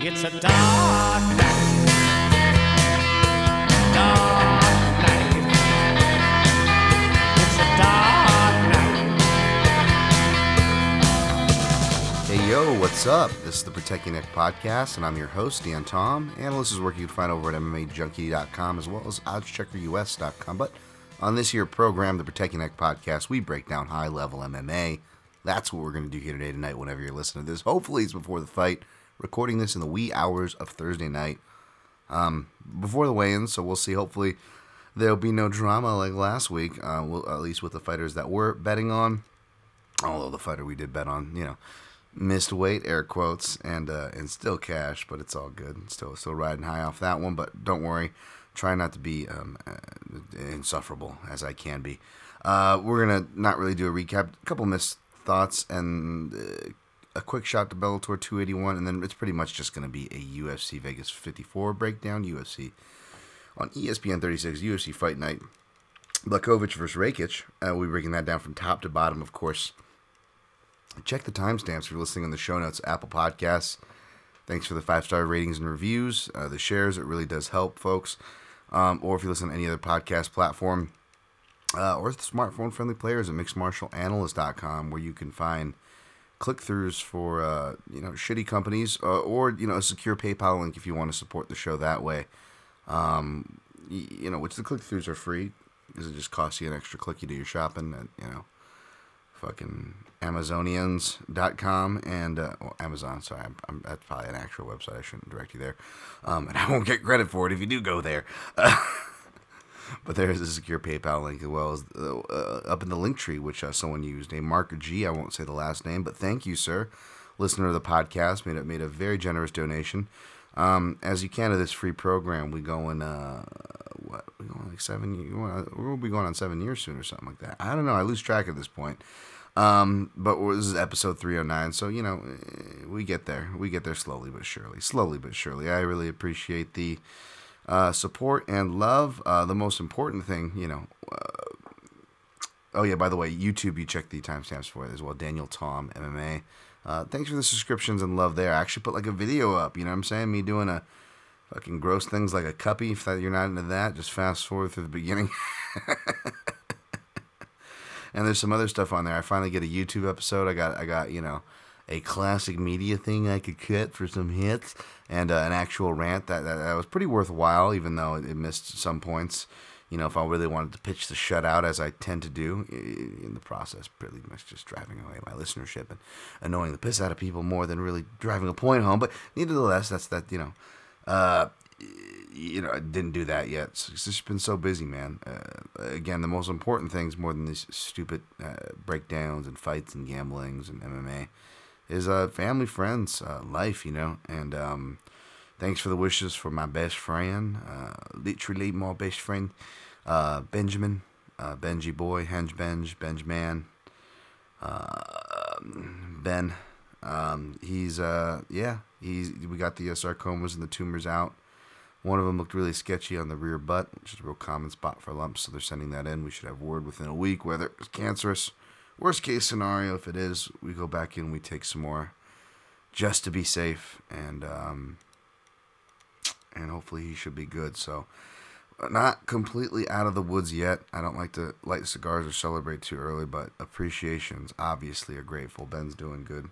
It's a dark night. Dark night. It's a dark night. Hey yo, what's up? This is the Protect Your Neck Podcast, and I'm your host, Dan Tom. Analyst is work you can find over at MMAJunkie.com as well as OddsCheckerUS.com. But on this year program, the Protect Your Neck Podcast, we break down high level MMA. That's what we're going to do here today, tonight, whenever you're listening to this. Hopefully, it's before the fight. Recording this in the wee hours of Thursday night um, before the weigh-in, so we'll see. Hopefully, there'll be no drama like last week. Uh, we'll, at least with the fighters that we're betting on. Although the fighter we did bet on, you know, missed weight, air quotes, and uh, and still cash, but it's all good. Still still riding high off that one, but don't worry. Try not to be um, uh, insufferable as I can be. Uh, we're gonna not really do a recap. A couple missed thoughts and uh, a quick shot to Bellator 281, and then it's pretty much just gonna be a UFC Vegas 54 breakdown. UFC on ESPN 36, UFC Fight Night. Blachowicz versus Rakic. Uh, we're breaking that down from top to bottom, of course. Check the timestamps if you're listening on the show notes, Apple Podcasts. Thanks for the five star ratings and reviews, uh, the shares. It really does help, folks. Um, or if you listen to any other podcast platform, uh, or the smartphone friendly players at mixedmartialanalyst.com, where you can find click throughs for uh, you know shitty companies, uh, or you know a secure PayPal link if you want to support the show that way. Um, y- you know, which the click throughs are free because it just costs you an extra click. You do your shopping, and you know fucking amazonians.com and uh, well, amazon sorry I'm, I'm, that's probably an actual website i shouldn't direct you there um, and i won't get credit for it if you do go there but there is a secure paypal link as well as uh, up in the link tree which uh, someone used a mark g i won't say the last name but thank you sir listener of the podcast made a, made a very generous donation um, as you can to this free program we go in uh, what we going like seven we'll be going on seven years soon or something like that i don't know i lose track at this point um, but this is episode 309, so you know eh, we get there. We get there slowly but surely. Slowly but surely. I really appreciate the uh, support and love. Uh, the most important thing, you know. Uh, oh yeah, by the way, YouTube. You check the timestamps for it as well. Daniel Tom MMA. Uh, thanks for the subscriptions and love there. I actually put like a video up. You know what I'm saying? Me doing a fucking gross things like a cuppy. If that, you're not into that, just fast forward through the beginning. and there's some other stuff on there. I finally get a YouTube episode. I got I got you know a classic media thing I could cut for some hits and uh, an actual rant that, that that was pretty worthwhile, even though it, it missed some points. You know, if I really wanted to pitch the shutout as I tend to do in the process, pretty much just driving away my listenership and annoying the piss out of people more than really driving a point home. But nevertheless, that's that. You know, uh, you know, I didn't do that yet. It's just been so busy, man. Uh, again, the most important things, more than these stupid uh, breakdowns and fights and gamblings and MMA, is uh, family, friends, uh, life, you know. And um, thanks for the wishes for my best friend, uh, literally my best friend, uh, Benjamin, uh, Benji boy, Henge Benj, Benjman, uh, Ben. Um, he's uh, yeah, he's we got the uh, sarcomas and the tumors out. One of them looked really sketchy on the rear butt, which is a real common spot for lumps, so they're sending that in. We should have word within a week whether it's cancerous. Worst case scenario, if it is, we go back in, we take some more just to be safe, and um, and hopefully he should be good. So, not completely out of the woods yet. I don't like to light cigars or celebrate too early, but appreciations obviously are grateful. Ben's doing good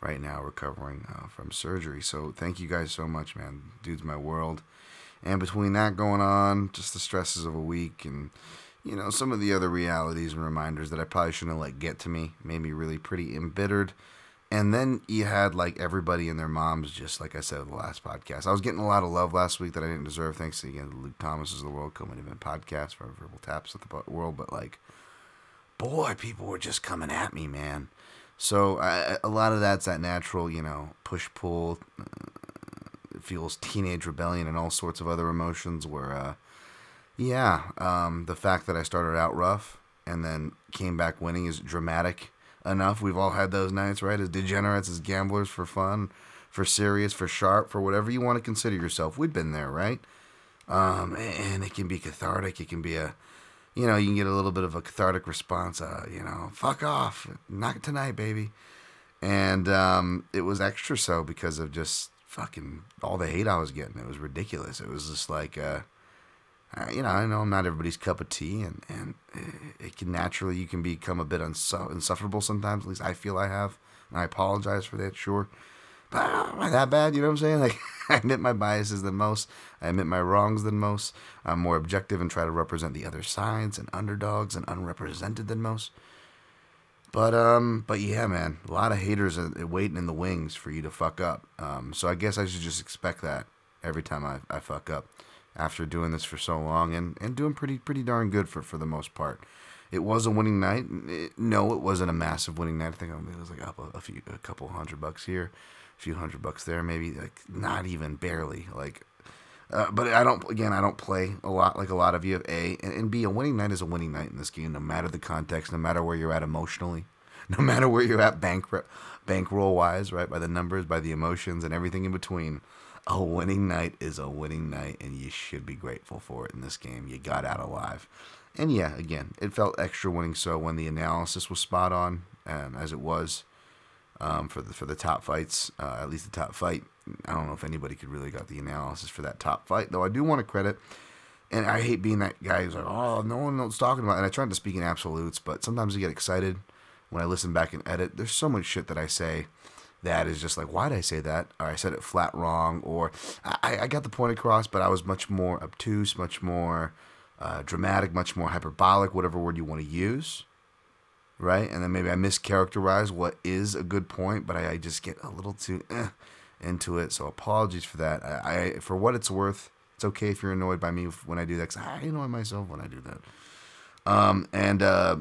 right now, recovering uh, from surgery. So thank you guys so much, man. Dude's my world. And between that going on, just the stresses of a week and you know some of the other realities and reminders that I probably shouldn't have let get to me made me really pretty embittered. And then you had like everybody and their moms, just like I said in the last podcast. I was getting a lot of love last week that I didn't deserve. Thanks again to Luke Thomas of the World Co-Main Event podcast for verbal taps at the world. But like, boy, people were just coming at me, man. So I, a lot of that's that natural, you know, push pull. Uh, it feels teenage rebellion and all sorts of other emotions. Where, uh, yeah, um, the fact that I started out rough and then came back winning is dramatic enough. We've all had those nights, right? As degenerates, as gamblers, for fun, for serious, for sharp, for whatever you want to consider yourself. We've been there, right? Um, and it can be cathartic. It can be a, you know, you can get a little bit of a cathartic response. Uh, you know, fuck off, not tonight, baby. And um, it was extra so because of just fucking all the hate I was getting. It was ridiculous. It was just like, uh, you know, I know I'm not everybody's cup of tea, and and it can naturally you can become a bit insufferable sometimes. At least I feel I have, and I apologize for that. Sure, but am I that bad? You know what I'm saying? Like I admit my biases than most. I admit my wrongs than most. I'm more objective and try to represent the other sides and underdogs and unrepresented than most. But um, but yeah, man, a lot of haters are waiting in the wings for you to fuck up. Um, so I guess I should just expect that every time I, I fuck up after doing this for so long and, and doing pretty pretty darn good for for the most part. It was a winning night. It, no, it wasn't a massive winning night. I think it was like up a, a few a couple hundred bucks here, a few hundred bucks there, maybe like not even barely like. Uh, but I don't. Again, I don't play a lot like a lot of you. Have a and, and B. A winning night is a winning night in this game, no matter the context, no matter where you're at emotionally, no matter where you're at bank bankroll wise, right? By the numbers, by the emotions, and everything in between a winning night is a winning night, and you should be grateful for it in this game. You got out alive. And yeah, again, it felt extra winning so when the analysis was spot on, um, as it was um, for the for the top fights, uh, at least the top fight. I don't know if anybody could really got the analysis for that top fight, though. I do want to credit, and I hate being that guy who's like, "Oh, no one knows talking about." It. And I try to speak in absolutes, but sometimes I get excited when I listen back and edit. There's so much shit that I say that is just like, why did I say that? Or I said it flat wrong, or I, I got the point across, but I was much more obtuse, much more uh, dramatic, much more hyperbolic, whatever word you want to use. Right? And then maybe I mischaracterize what is a good point, but I, I just get a little too eh, into it. So apologies for that. I, I, for what it's worth, it's okay if you're annoyed by me when I do that, because I annoy myself when I do that. Um, and uh,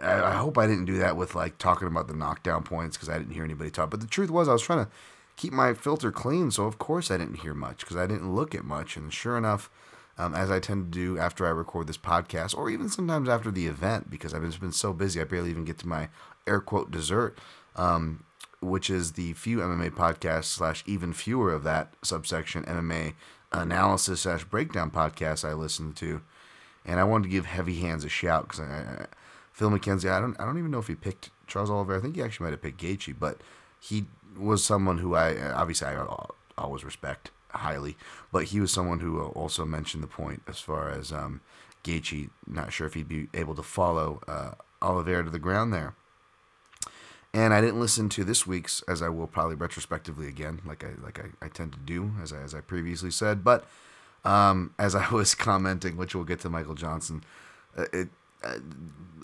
I, hope I didn't do that with like talking about the knockdown points because I didn't hear anybody talk. But the truth was, I was trying to keep my filter clean, so of course I didn't hear much because I didn't look at much. And sure enough, um, as I tend to do after I record this podcast, or even sometimes after the event, because I've been, been so busy, I barely even get to my air quote dessert. Um, which is the few MMA podcasts slash even fewer of that subsection MMA analysis slash breakdown podcast I listen to and I wanted to give Heavy Hands a shout because Phil McKenzie, I don't, I don't even know if he picked Charles Oliveira. I think he actually might have picked Gaethje, but he was someone who I obviously I always respect highly, but he was someone who also mentioned the point as far as um, Gaethje. Not sure if he'd be able to follow uh, Oliveira to the ground there. And I didn't listen to this week's, as I will probably retrospectively again, like I like I, I tend to do, as I, as I previously said. But um, as I was commenting, which we'll get to Michael Johnson, uh, it, uh,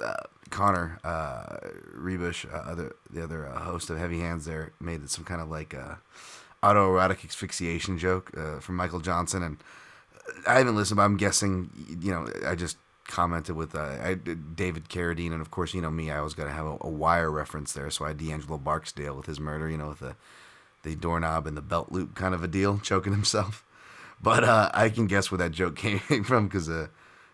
uh, Connor uh, Ruebusch, uh, other the other uh, host of Heavy Hands, there made some kind of like uh, autoerotic asphyxiation joke from Michael Johnson, and I haven't listened, but I'm guessing, you know, I just commented with I, David Carradine, and of course, you know me, I was gonna have a, a, wire reference there, so I had D'Angelo Barksdale with his murder, you know, with the the doorknob and the belt loop kind of a deal, choking himself. But uh, I can guess where that joke came from because, uh,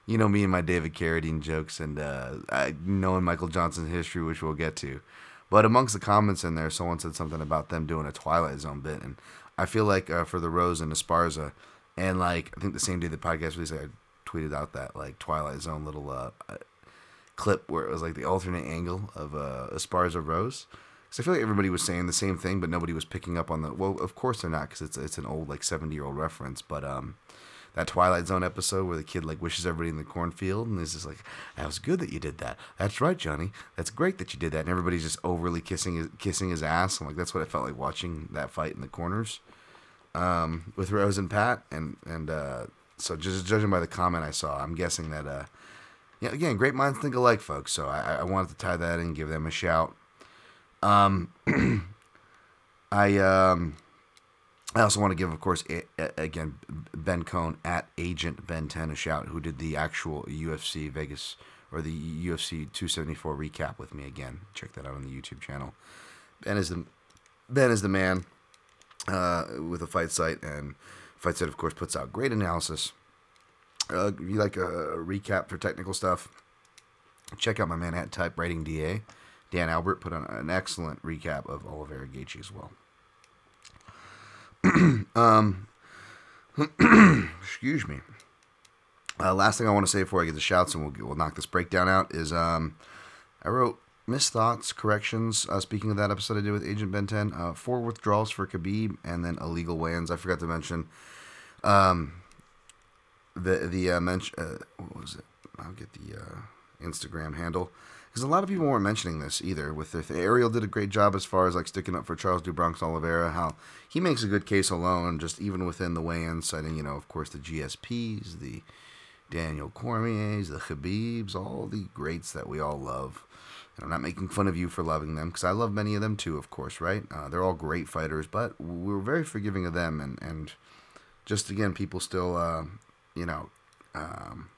you know, me and my David Carradine jokes, and uh, I knowing Michael Johnson's history, which we'll get to. But amongst the comments in there, someone said something about them doing a Twilight Zone bit, and I feel like uh, for the Rose and Esparza, and like I think the same day the podcast released, I tweeted out that like Twilight Zone little uh, clip where it was like the alternate angle of uh, Esparza Rose because I feel like everybody was saying the same thing, but nobody was picking up on the. Well, of course they're not, because it's it's an old like seventy year old reference. But um, that Twilight Zone episode where the kid like wishes everybody in the cornfield, and it's just like, "That was good that you did that. That's right, Johnny. That's great that you did that." And everybody's just overly kissing his kissing his ass. I'm like, that's what I felt like watching that fight in the corners, um, with Rose and Pat, and and uh, so just judging by the comment I saw, I'm guessing that uh, yeah, again, great minds think alike, folks. So I, I wanted to tie that in, give them a shout. Um, I um, I also want to give, of course, a, a, again Ben Cohn at Agent Ben Ten a shout, who did the actual UFC Vegas or the UFC 274 recap with me again. Check that out on the YouTube channel. Ben is the Ben is the man uh, with a fight site, and fight site of course puts out great analysis. Uh, you like a, a recap for technical stuff, check out my man at Typewriting DA. Dan Albert put on an excellent recap of Oliveira Gaethje as well. um, excuse me. Uh, last thing I want to say before I get the shouts and we'll, we'll knock this breakdown out is um, I wrote missed thoughts, corrections. Uh, speaking of that episode I did with Agent Ben 10, uh, four withdrawals for Khabib and then illegal weigh-ins. I forgot to mention um, the the uh, mention. Uh, what was it? I'll get the uh, Instagram handle because a lot of people weren't mentioning this either. With the, Ariel did a great job as far as like sticking up for Charles do Bronx Oliveira. How he makes a good case alone, just even within the weigh-in, citing you know of course the GSPs, the Daniel Cormier's, the Khabibs, all the greats that we all love. And I'm not making fun of you for loving them because I love many of them too, of course, right? Uh, they're all great fighters, but we're very forgiving of them. And, and just again, people still, uh, you know, um,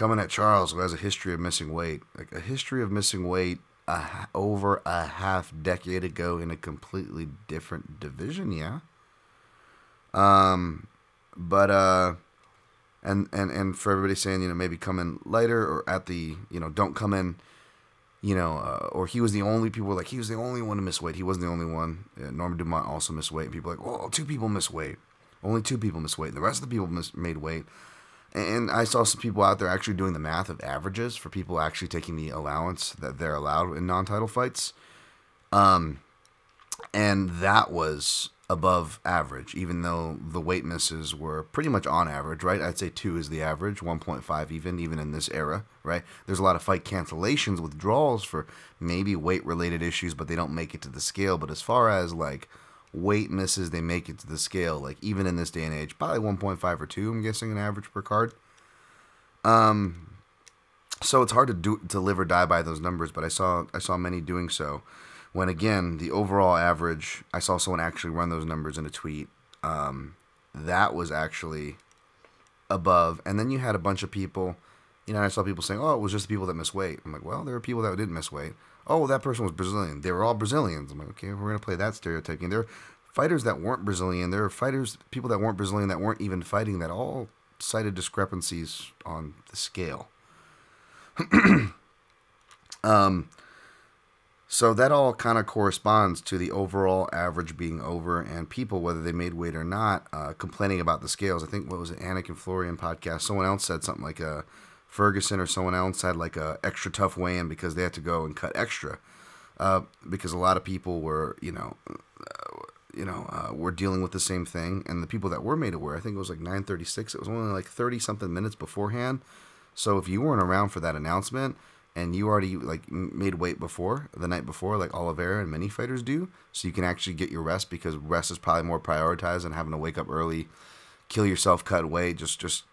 coming at Charles, who has a history of missing weight, like a history of missing weight uh, over a half decade ago in a completely different division, yeah. Um, but uh, and and and for everybody saying you know maybe come in lighter or at the you know don't come in you know uh, or he was the only people like he was the only one to miss weight. He wasn't the only one. Uh, norman dumont also missed weight And people like well two people miss weight. Only two people miss weight the rest of the people miss, made weight and i saw some people out there actually doing the math of averages for people actually taking the allowance that they're allowed in non-title fights um and that was above average, even though the weight misses were pretty much on average, right? I'd say two is the average, 1.5 even, even in this era, right? There's a lot of fight cancellations, withdrawals for maybe weight related issues, but they don't make it to the scale. But as far as like weight misses, they make it to the scale, like even in this day and age, probably 1.5 or 2, I'm guessing, an average per card. Um, so it's hard to do to live or die by those numbers, but I saw I saw many doing so. When again the overall average i saw someone actually run those numbers in a tweet. Um, that was actually above. And then you had a bunch of people you know i saw people saying oh it was just the people that miss weight. I'm like well there are people that didn't miss weight oh that person was brazilian. They were all brazilians. I'm like okay we're going to play that stereotyping. There are fighters that weren't brazilian. There are fighters people that weren't brazilian that weren't even fighting that all cited discrepancies on the scale. Um so that all kind of corresponds to the overall average being over, and people, whether they made weight or not, uh, complaining about the scales. I think what was it, Anik and Florian podcast? Someone else said something like uh, Ferguson or someone else had like a extra tough weigh-in because they had to go and cut extra, uh, because a lot of people were, you know, uh, you know, uh, were dealing with the same thing, and the people that were made aware, I think it was like 9:36. It was only like 30 something minutes beforehand. So if you weren't around for that announcement and you already like made weight before the night before, like Oliveira and many fighters do, so you can actually get your rest because rest is probably more prioritized than having to wake up early, kill yourself, cut weight. Just just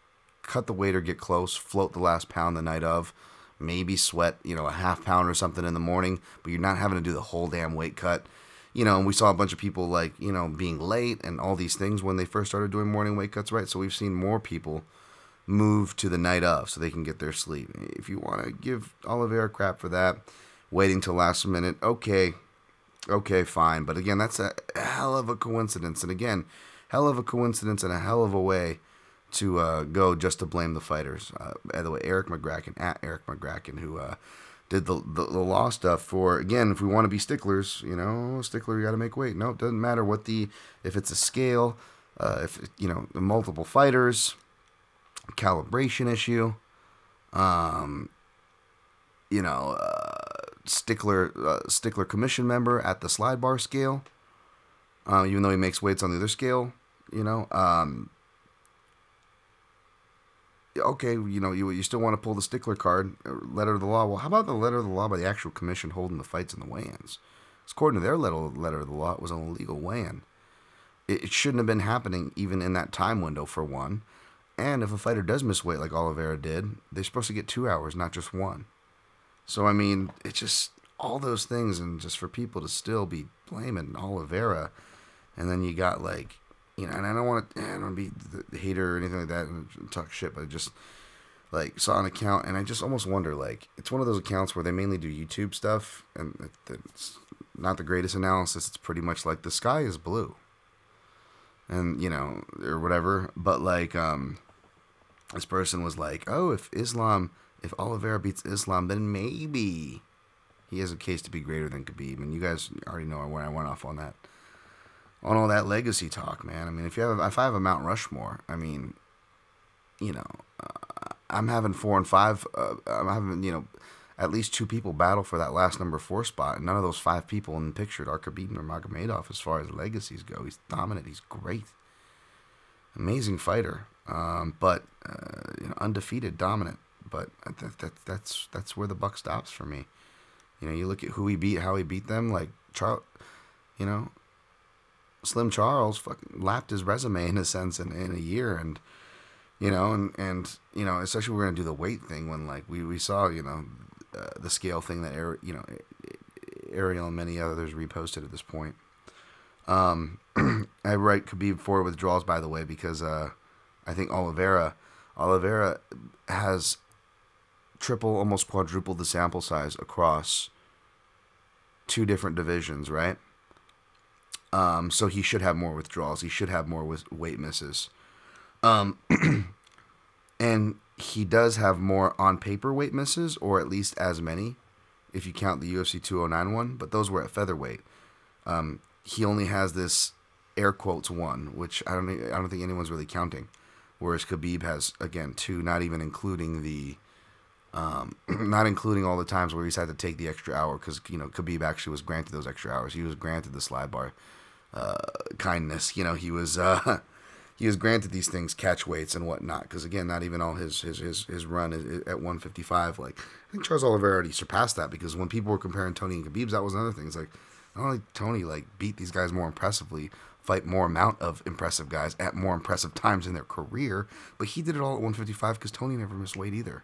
cut the weight or get close, float the last pound the night of, maybe sweat you know a half pound or something in the morning, but you're not having to do the whole damn weight cut. You know, and we saw a bunch of people like you know being late and all these things when they first started doing morning weight cuts, right? So we've seen more people move to the night of so they can get their sleep. If you want to give Oliveira crap for that, waiting till last minute, okay, okay, fine. But again, that's a hell of a coincidence. And again, hell of a coincidence and a hell of a way to uh, go just to blame the fighters. Uh, by the way, Erik Magraken, at Erik Magraken, who uh, did the, the, the law stuff for, again, if we want to be sticklers, you know, stickler, you got to make weight. No, it doesn't matter what the, if it's a scale, uh, if, you know, multiple fighters, calibration issue. Um, you know, uh, stickler uh, stickler commission member at the slide bar scale. Uh, even though he makes weights on the other scale, you know. Um, okay, you know, you you still want to pull the stickler card, uh, letter of the law. Well, how about the letter of the law by the actual commission holding the fights and the weigh-ins? According to their letter, letter of the law, it was an illegal weigh-in. It, it shouldn't have been happening even in that time window, for one. And if a fighter does miss weight like Oliveira did, they're supposed to get two hours, not just one. So I mean, it's just all those things, and just for people to still be blaming Oliveira, and then you got like, you know, and I don't want to, I don't be the hater or anything like that and talk shit, but I just like saw an account, and I just almost wonder like, it's one of those accounts where they mainly do YouTube stuff, and it's not the greatest analysis. It's pretty much like the sky is blue, and you know, or whatever. But like, um, this person was like, "Oh, if Islam, if Oliveira beats Islam, then maybe he has a case to be greater than Khabib." And you guys already know where I went off on that, on all that legacy talk, man. I mean, if you have, if I have a Mount Rushmore, I mean, you know, uh, I'm having four and five. Uh, I'm having, you know, at least two people battle for that last number four spot, and none of those five people in the picture are Khabib Nurmagomedov as far as legacies go. He's dominant. He's great, amazing fighter, um, but uh, you know, undefeated, dominant. But that, that, that's that's where the buck stops for me. You know, you look at who he beat, how he beat them. Like Charles, you know, Slim Charles fucking lapped his resume in a sense in, in a year, and you know, and and you know, especially we're gonna do the weight thing when like we we saw you know uh, the scale thing that you know Ariel and many others reposted at this point. Um, I write Khabib for withdrawals by the way because uh, I think Oliveira Oliveira has triple, almost quadruple the sample size across two different divisions, right? Um, so he should have more withdrawals. He should have more with weight misses. Um, and he does have more on paper weight misses, or at least as many, if you count the UFC 209 one. But those were at featherweight. Um, he only has this air quotes one, which I don't I don't think anyone's really counting. Whereas Khabib has again two, not even including the, um, not including all the times where he's had to take the extra hour because you know Khabib actually was granted those extra hours. He was granted the slide bar uh, kindness. You know he was. Uh, he was granted these things, catch weights and whatnot. Because again, not even all his his his, his run at 155. Like I think Charles Oliveira already surpassed that because when people were comparing Tony and Khabib's, that was another thing. It's like not only Tony like beat these guys more impressively, fight more amount of impressive guys at more impressive times in their career, but he did it all at 155 because Tony never missed weight either.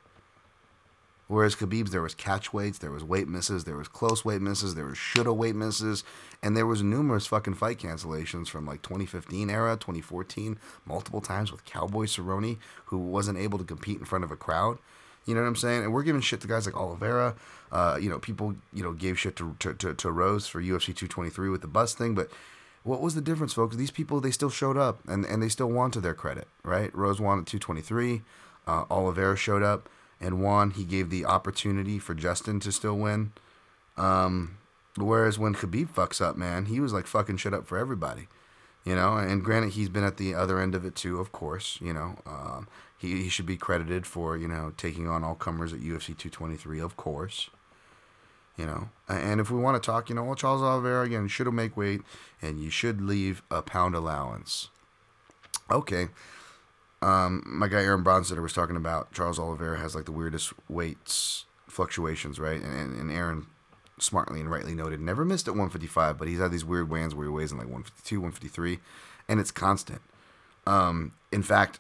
Whereas Khabib's, there was catch weights, there was weight misses, there was close weight misses, there was shoulda weight misses, and there was numerous fucking fight cancellations from like 2015 era, 2014, multiple times with Cowboy Cerrone, who wasn't able to compete in front of a crowd. You know what I'm saying? And we're giving shit to guys like Oliveira. Uh, you know, people, you know, gave shit to, to, to, to Rose for UFC 223 with the bus thing, but what was the difference, folks? These people, they still showed up and, and they still wanted their credit, right? Rose won at 223. Uh, Oliveira showed up and won. He gave the opportunity for Justin to still win. Um, whereas when Khabib fucks up, man, he was like fucking shit up for everybody, you know. And granted, he's been at the other end of it too, of course. You know, um, he he should be credited for you know taking on all comers at UFC 223, of course. You know, and if we want to talk, you know, well, Charles Oliveira again should make weight, and you should leave a pound allowance. Okay, um, my guy Aaron Bronsteter was talking about Charles Oliveira has like the weirdest weights fluctuations, right? And, and Aaron smartly and rightly noted never missed at 155, but he's had these weird weigh-ins where he weighs in like 152, 153, and it's constant. Um, in fact,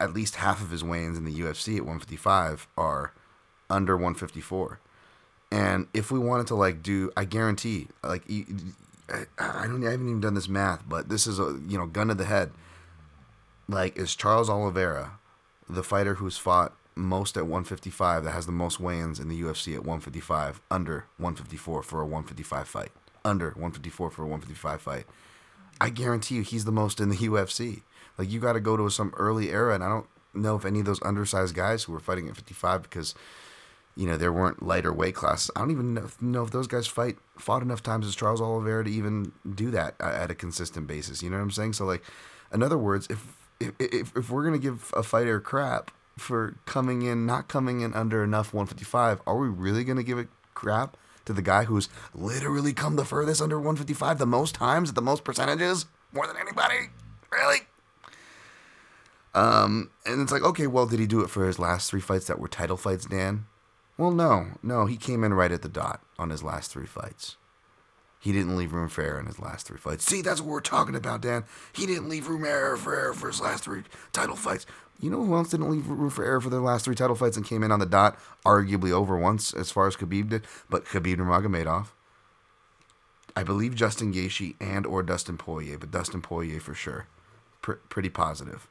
at least half of his weigh-ins in the UFC at 155 are under 154. And if we wanted to like do, I guarantee, like I don't, I haven't even done this math, but this is a you know gun to the head like is Charles Oliveira, the fighter who's fought most at 155 that has the most weigh-ins in the UFC at 155 under 154 for a 155 fight. Under 154 for a 155 fight. I guarantee you he's the most in the UFC. Like you got to go to some early era and I don't know if any of those undersized guys who were fighting at 55 because you know there weren't lighter weight classes. I don't even know know if those guys fight fought enough times as Charles Oliveira to even do that uh, at a consistent basis. You know what I'm saying? So like in other words, if if, if we're gonna give a fighter crap for coming in, not coming in under enough 155, are we really gonna give it crap to the guy who's literally come the furthest under 155 the most times at the most percentages, more than anybody? Really? Um, and it's like, okay, well, did he do it for his last three fights that were title fights, Dan? Well, no, no, he came in right at the dot on his last three fights. He didn't leave room for error in his last three fights. See, that's what we're talking about, Dan. He didn't leave room error for error for his last three title fights. You know who else didn't leave room for error for their last three title fights and came in on the dot, arguably over once as far as Khabib did, but Khabib Nurmagomedov. I believe Justin Gaethje and or Dustin Poirier, but Dustin Poirier for sure. Pr- pretty positive.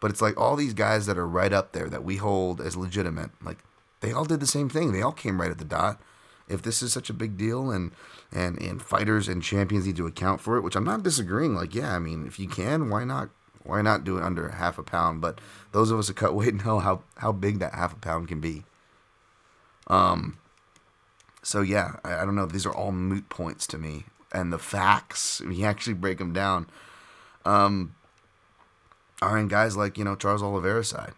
But it's like all these guys that are right up there that we hold as legitimate, like they all did the same thing. They all came right at the dot if this is such a big deal and and and fighters and champions need to account for it, which I'm not disagreeing. Like, yeah, I mean, if you can, why not? Why not do it under half a pound? But those of us that cut weight know how how big that half a pound can be. Um. So yeah, I, I don't know. These are all moot points to me, and the facts. If you actually break them down, um, are in guys like you know Charles Oliveira's side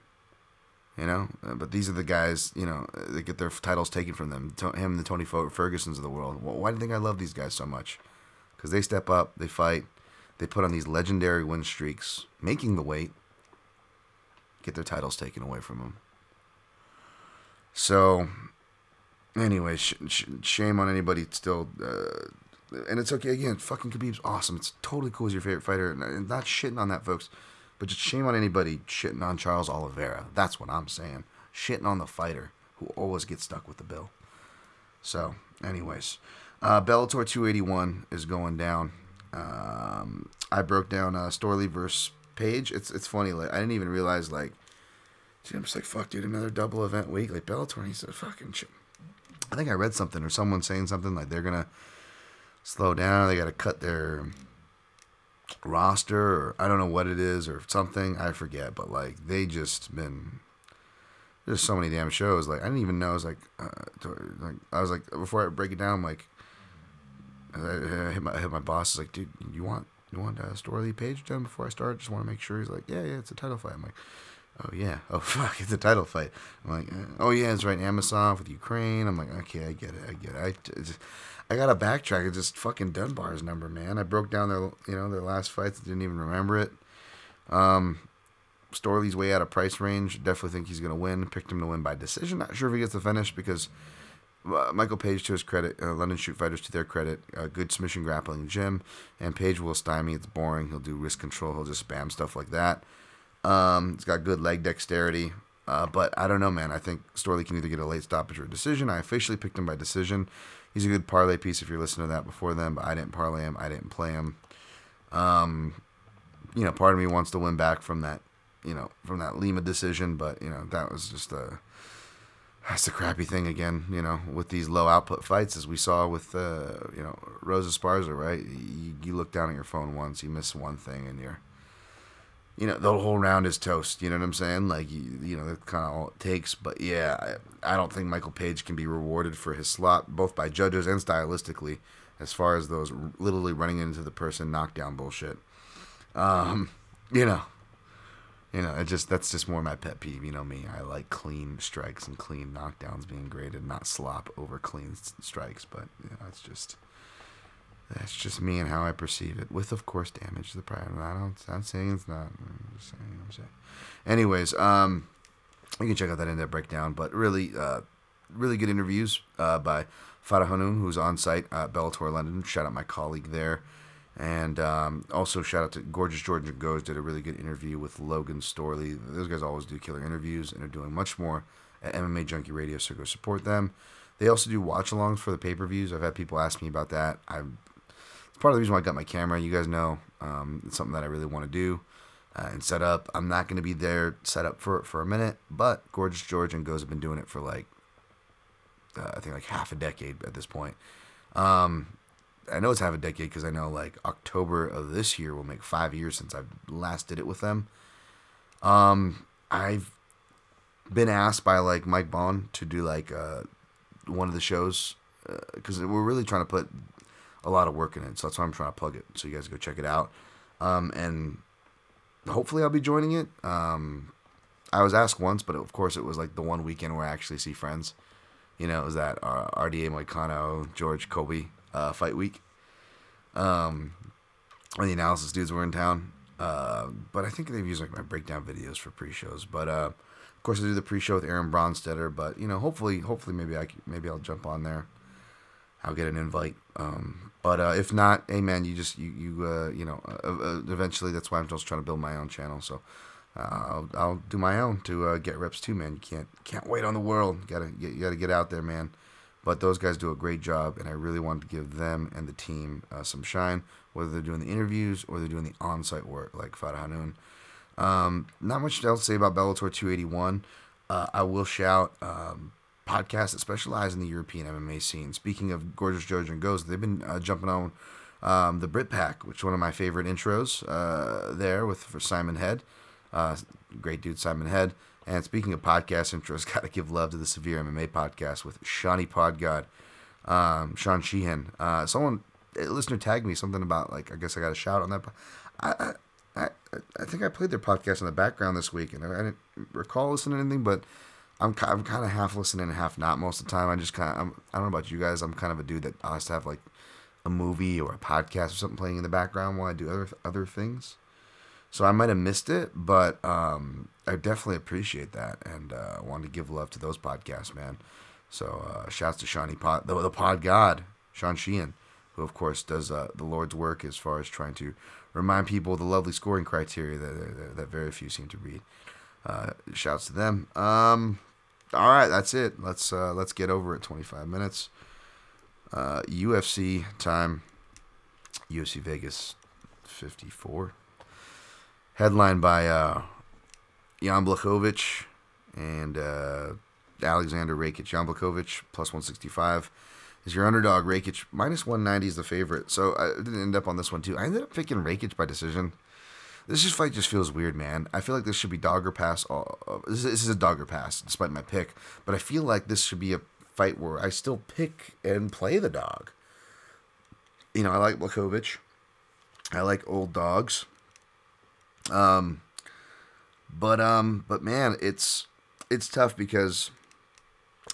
you know. Uh, But these are the guys, you know, uh, that get their titles taken from them. Him the Tony Fer- Fergusons of the world. Wh- Why do you think I love these guys so much? Because they step up, they fight, they put on these legendary win streaks, making the weight, get their titles taken away from them. So, anyway, sh- sh- shame on anybody still. Uh, and it's okay again. Fucking Khabib's awesome. It's totally cool. He's your favorite fighter, and- and not shitting on that, folks. But just shame on anybody shitting on Charles Oliveira. That's what I'm saying. Shitting on the fighter who always gets stuck with the bill. So, anyways, uh, Bellator 281 is going down. Um, I broke down uh, Storley versus Page. It's it's funny. Like I didn't even realize like. See, I'm just like fuck, dude. Another double event week like Bellator. He said fucking shit. I think I read something or someone saying something like they're gonna slow down. They got to cut their roster or I don't know what it is or something. I forget, but like they just been there's so many damn shows. Like I didn't even know. I was like, uh, like I was like before I break it down, like, I, hit my I hit my boss. Is like, dude, you want you want a story page done before I start? Just want to make sure. He's like, yeah, yeah, it's a title fight. I'm like. Oh yeah. Oh fuck, it's a title fight. I'm like, oh yeah, it's right. Amazon with Ukraine. I'm like, okay, I get it. I get it. I, I gotta backtrack. It's just fucking Dunbar's number, man. I broke down their, you know, their last fights. Didn't even remember it. Um, Storley's way out of price range. Definitely think he's gonna win. Picked him to win by decision. Not sure if he gets the finish because uh, Michael Page, to his credit, uh, London Shoot Fighters to their credit, uh, good submission grappling gym, and Page will stymie. It's boring. He'll do wrist control. He'll just spam stuff like that. Um, he's got good leg dexterity. Uh, but I don't know, man. I think Storley can either get a late stoppage or a decision. I officially picked him by decision. He's a good parlay piece if you're listening to that before then, but I didn't parlay him. I didn't play him. Um, you know, part of me wants to win back from that, you know, from that Lima decision, but you know, that was just a that's the crappy thing again, you know, with these low output fights, as we saw with, uh, you know, Rose Esparza, right? You, you look down at your phone once, you miss one thing, and you're, you know, the whole round is toast. You know what I'm saying? Like, you, you know, that's kind of all it takes. But yeah, I, I don't think Michael Page can be rewarded for his slot, both by judges and stylistically, as far as those literally running into the person knockdown bullshit. Um, you know, you know, it just that's just more my pet peeve. You know me, I like clean strikes and clean knockdowns being graded, not slop over clean strikes. But you know, it's just that's just me and how I perceive it, with of course damage to the pride. I don't. I'm saying it's not. I'm just saying. I'm saying. Anyways, um, you can check out that in-depth breakdown. But really, uh, really good interviews uh, by Farah Hannoun, who's on site at Bellator London. Shout out my colleague there. And um, also shout out to Gorgeous Georgian Goes did a really good interview with Logan Storley. Those guys always do killer interviews and are doing much more at MMA Junkie Radio, so go support them. They also do watch alongs for the pay per views. I've had people ask me about that. I it's part of the reason why I got my camera. You guys know um, it's something that I really want to do uh, and set up. I'm not going to be there set up for for a minute, but Gorgeous George and Goes have been doing it for like uh, I think like half a decade at this point. Um, I know it's half a decade because I know like October of this year will make five years since I last did it with them. Um, I've been asked by like Mike Bond to do like uh, one of the shows because we're really trying to put a lot of work in it. So that's why I'm trying to plug it. So you guys go check it out. Um, and hopefully I'll be joining it. Um, I was asked once, but of course it was like the one weekend where I actually see friends. You know, it was that uh, RDA Moicano, George Colby uh, fight week. Um, when the analysis dudes were in town. Uh, but I think they've used like my breakdown videos for pre-shows. But uh, of course, I do the pre-show with Aaron Bronsteter. But you know, hopefully, hopefully, maybe I maybe I'll jump on there. I'll get an invite. Um, but uh, if not, hey man, you just you you uh, you know, uh, uh, eventually that's why I'm just trying to build my own channel. So uh, I'll I'll do my own to uh, get reps too, man. You can't can't wait on the world. Gotta get, you gotta get out there, man. But those guys do a great job, and I really want to give them and the team uh, some shine, whether they're doing the interviews or they're doing the on-site work, like Farah Hannoun. Um, not much else to say about Bellator 281. Uh, I will shout. Um, podcasts that specialize in the European MMA scene. Speaking of Gorgeous Jojo and Goes, they've been uh, jumping on um, the Brit Pack, which is one of my favorite intros uh, there with for Simon Head. Uh, great dude, Simon Head. And speaking of podcast intros, got to give love to the Severe MMA podcast with Shawnee Podgod, um, Sean Sheehan. Uh, someone, a listener tagged me something about, like, I guess I got a shout on that. I, I, I think I played their podcast in the background this week, and I, I didn't recall listening to anything, but I'm, I'm kind of half listening and half not most of the time. I just kind of, I don't know about you guys, I'm kind of a dude that has to have, like, a movie or a podcast or something playing in the background while I do other other things. So I might have missed it, but um, I definitely appreciate that, and uh, wanted to give love to those podcasts, man. So uh, shouts to Shawnee Pod, the, the Pod God, Sean Sheehan, who of course does uh, the Lord's work as far as trying to remind people of the lovely scoring criteria that that, that very few seem to read. Uh, shouts to them. Um, all right, that's it. Let's uh, let's get over it. Twenty five minutes. Uh, UFC time. UFC Vegas 54. Headlined by uh, Jan Blachowicz and uh, Alexander Rakic. Jan Blachowicz plus 165 is your underdog. Rakic minus 190 is the favorite. So I didn't end up on this one too. I ended up picking Rakic by decision. This just fight just feels weird, man. I feel like this should be dogger pass. All, uh, this, is a dogger pass, despite my pick. But I feel like this should be a fight where I still pick and play the dog. You know, I like Blachowicz. I like old dogs. Um, but um, but man, it's it's tough because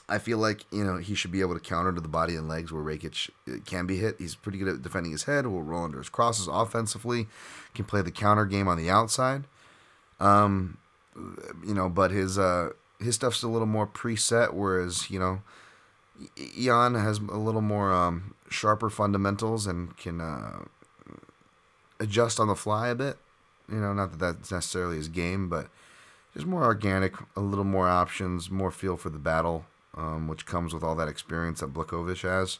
I feel like you know he should be able to counter to the body and legs where Rakic uh, can be hit. He's pretty good at defending his head. Will roll under his crosses offensively. Can play the counter game on the outside. Um, you know, but his uh his stuff's a little more preset, whereas you know Jan has a little more um, sharper fundamentals and can uh, adjust on the fly a bit. You know, not that that's necessarily his game, but just more organic, a little more options, more feel for the battle, um, which comes with all that experience that Blachowicz has.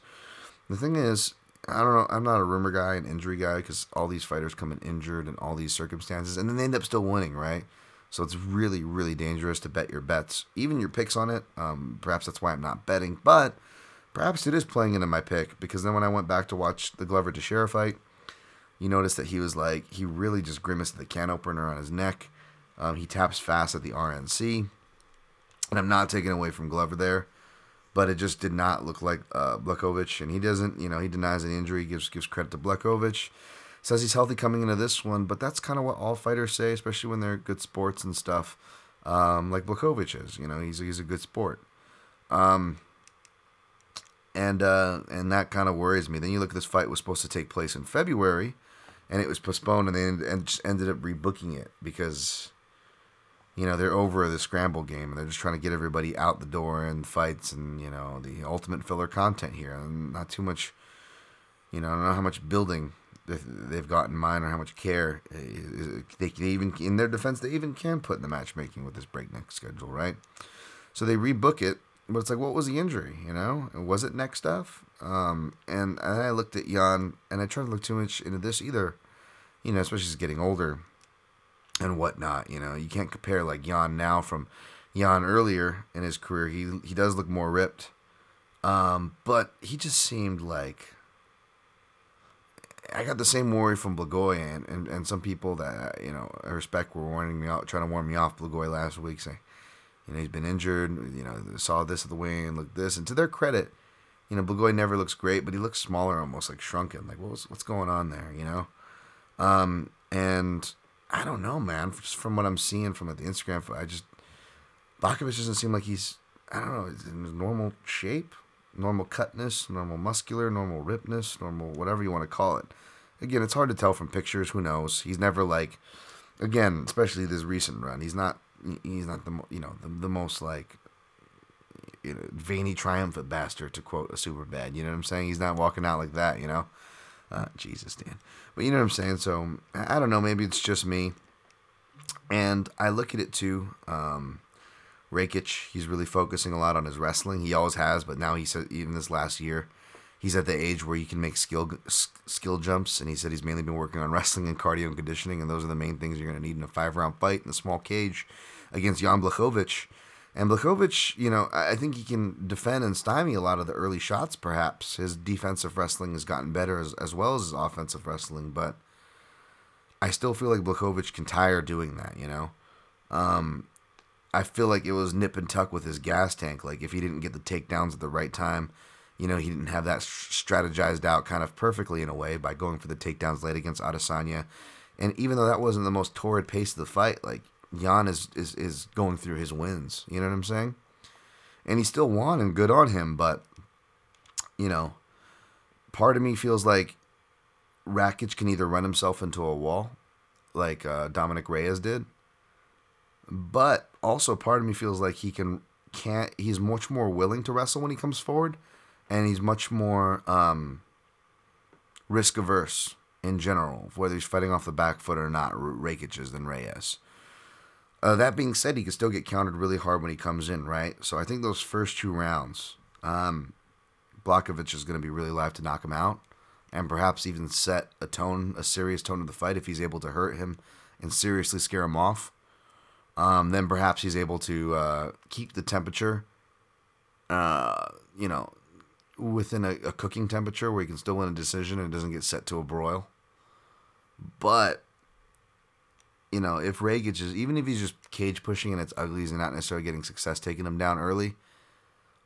The thing is, I don't know. I'm not a rumor guy, an injury guy, because all these fighters come in injured in all these circumstances, and then they end up still winning, right? So it's really, really dangerous to bet your bets, even your picks on it. Um, perhaps that's why I'm not betting, but perhaps it is playing into my pick because then when I went back to watch the Glover Teixeira fight, you notice that he was like he really just grimaced the can opener on his neck. Um, he taps fast at the RNC, and I'm not taking away from Glover there, but it just did not look like uh, Blachowicz, and he doesn't, you know, he denies an injury, gives gives credit to Blachowicz says he's healthy coming into this one, but that's kind of what all fighters say, especially when they're good sports and stuff. Um, like Blachowicz is, you know, he's he's a good sport. Um, and uh, and that kind of worries me. Then you look at this fight was supposed to take place in February, and it was postponed, and they ended, and just ended up rebooking it because, you know, they're over the scramble game, and they're just trying to get everybody out the door in fights, and you know, the ultimate filler content here, and not too much. You know, I don't know how much building they've got in mind or how much care uh, they can even in their defense they even can put in the matchmaking with this breakneck schedule, right? So they rebook it, but it's like, what was the injury? You know, was it neck stuff? Um, and, and I looked at Jan, and I tried to look too much into this either. You know, especially as getting older and whatnot. You know, you can't compare like Jan now from Jan earlier in his career. He he does look more ripped, um, but he just seemed like I got the same worry from Blagoy and, and, and some people that you know I respect were warning me out, trying to warn me off Blagoy last week, saying, you know, he's been injured. You know, saw this at the and look this. And to their credit, you know, Blagoy never looks great, but he looks smaller, almost like shrunken. Like, what was what's going on there? You know, um, and I don't know, man. Just from what I'm seeing from the Instagram, I just Blachowicz doesn't seem like he's I don't know in normal shape normal cutness, normal muscular, normal ripness, normal whatever you want to call it. Again, it's hard to tell from pictures. Who knows? He's never like, again, especially this recent run. He's not. He's not the you know the, the most like you know, veiny triumphant bastard to quote a super bad. You know what I'm saying? He's not walking out like that. You know, uh, Jesus, Dan. But you know what I'm saying. So I don't know. Maybe it's just me. And I look at it too. Um, Rakic, he's really focusing a lot on his wrestling. He always has, but now he said even this last year, he's at the age where he can make skill skill jumps. And he said he's mainly been working on wrestling and cardio and conditioning, and those are the main things you're going to need in a five round fight in a small cage against Jan Blachowicz. And Blachowicz, you know, I think he can defend and stymie a lot of the early shots. Perhaps his defensive wrestling has gotten better as, as well as his offensive wrestling, but I still feel like Blachowicz can tire doing that. You know, um, I feel like it was nip and tuck with his gas tank. Like if he didn't get the takedowns at the right time, you know, he didn't have that strategized out kind of perfectly in a way by going for the takedowns late against Adesanya. And even though that wasn't the most torrid pace of the fight, like Jan is, is is going through his wins. You know what I'm saying? And he still won, and good on him. But you know, part of me feels like Rakic can either run himself into a wall, like uh, Dominic Reyes did, but also part of me feels like he can can't. He's much more willing to wrestle when he comes forward, and he's much more um, risk averse in general, whether he's fighting off the back foot or not. Rakic is than Reyes. Uh, that being said, he can still get countered really hard when he comes in, right? So I think those first two rounds, um, is going to be really live to knock him out, and perhaps even set a tone, a serious tone of the fight if he's able to hurt him and seriously scare him off. Um, then perhaps he's able to uh, keep the temperature, uh, you know, within a, a cooking temperature where he can still win a decision and doesn't get set to a broil. But you know, if Rakic is even if he's just cage pushing and it's ugly, he's not necessarily getting success taking him down early.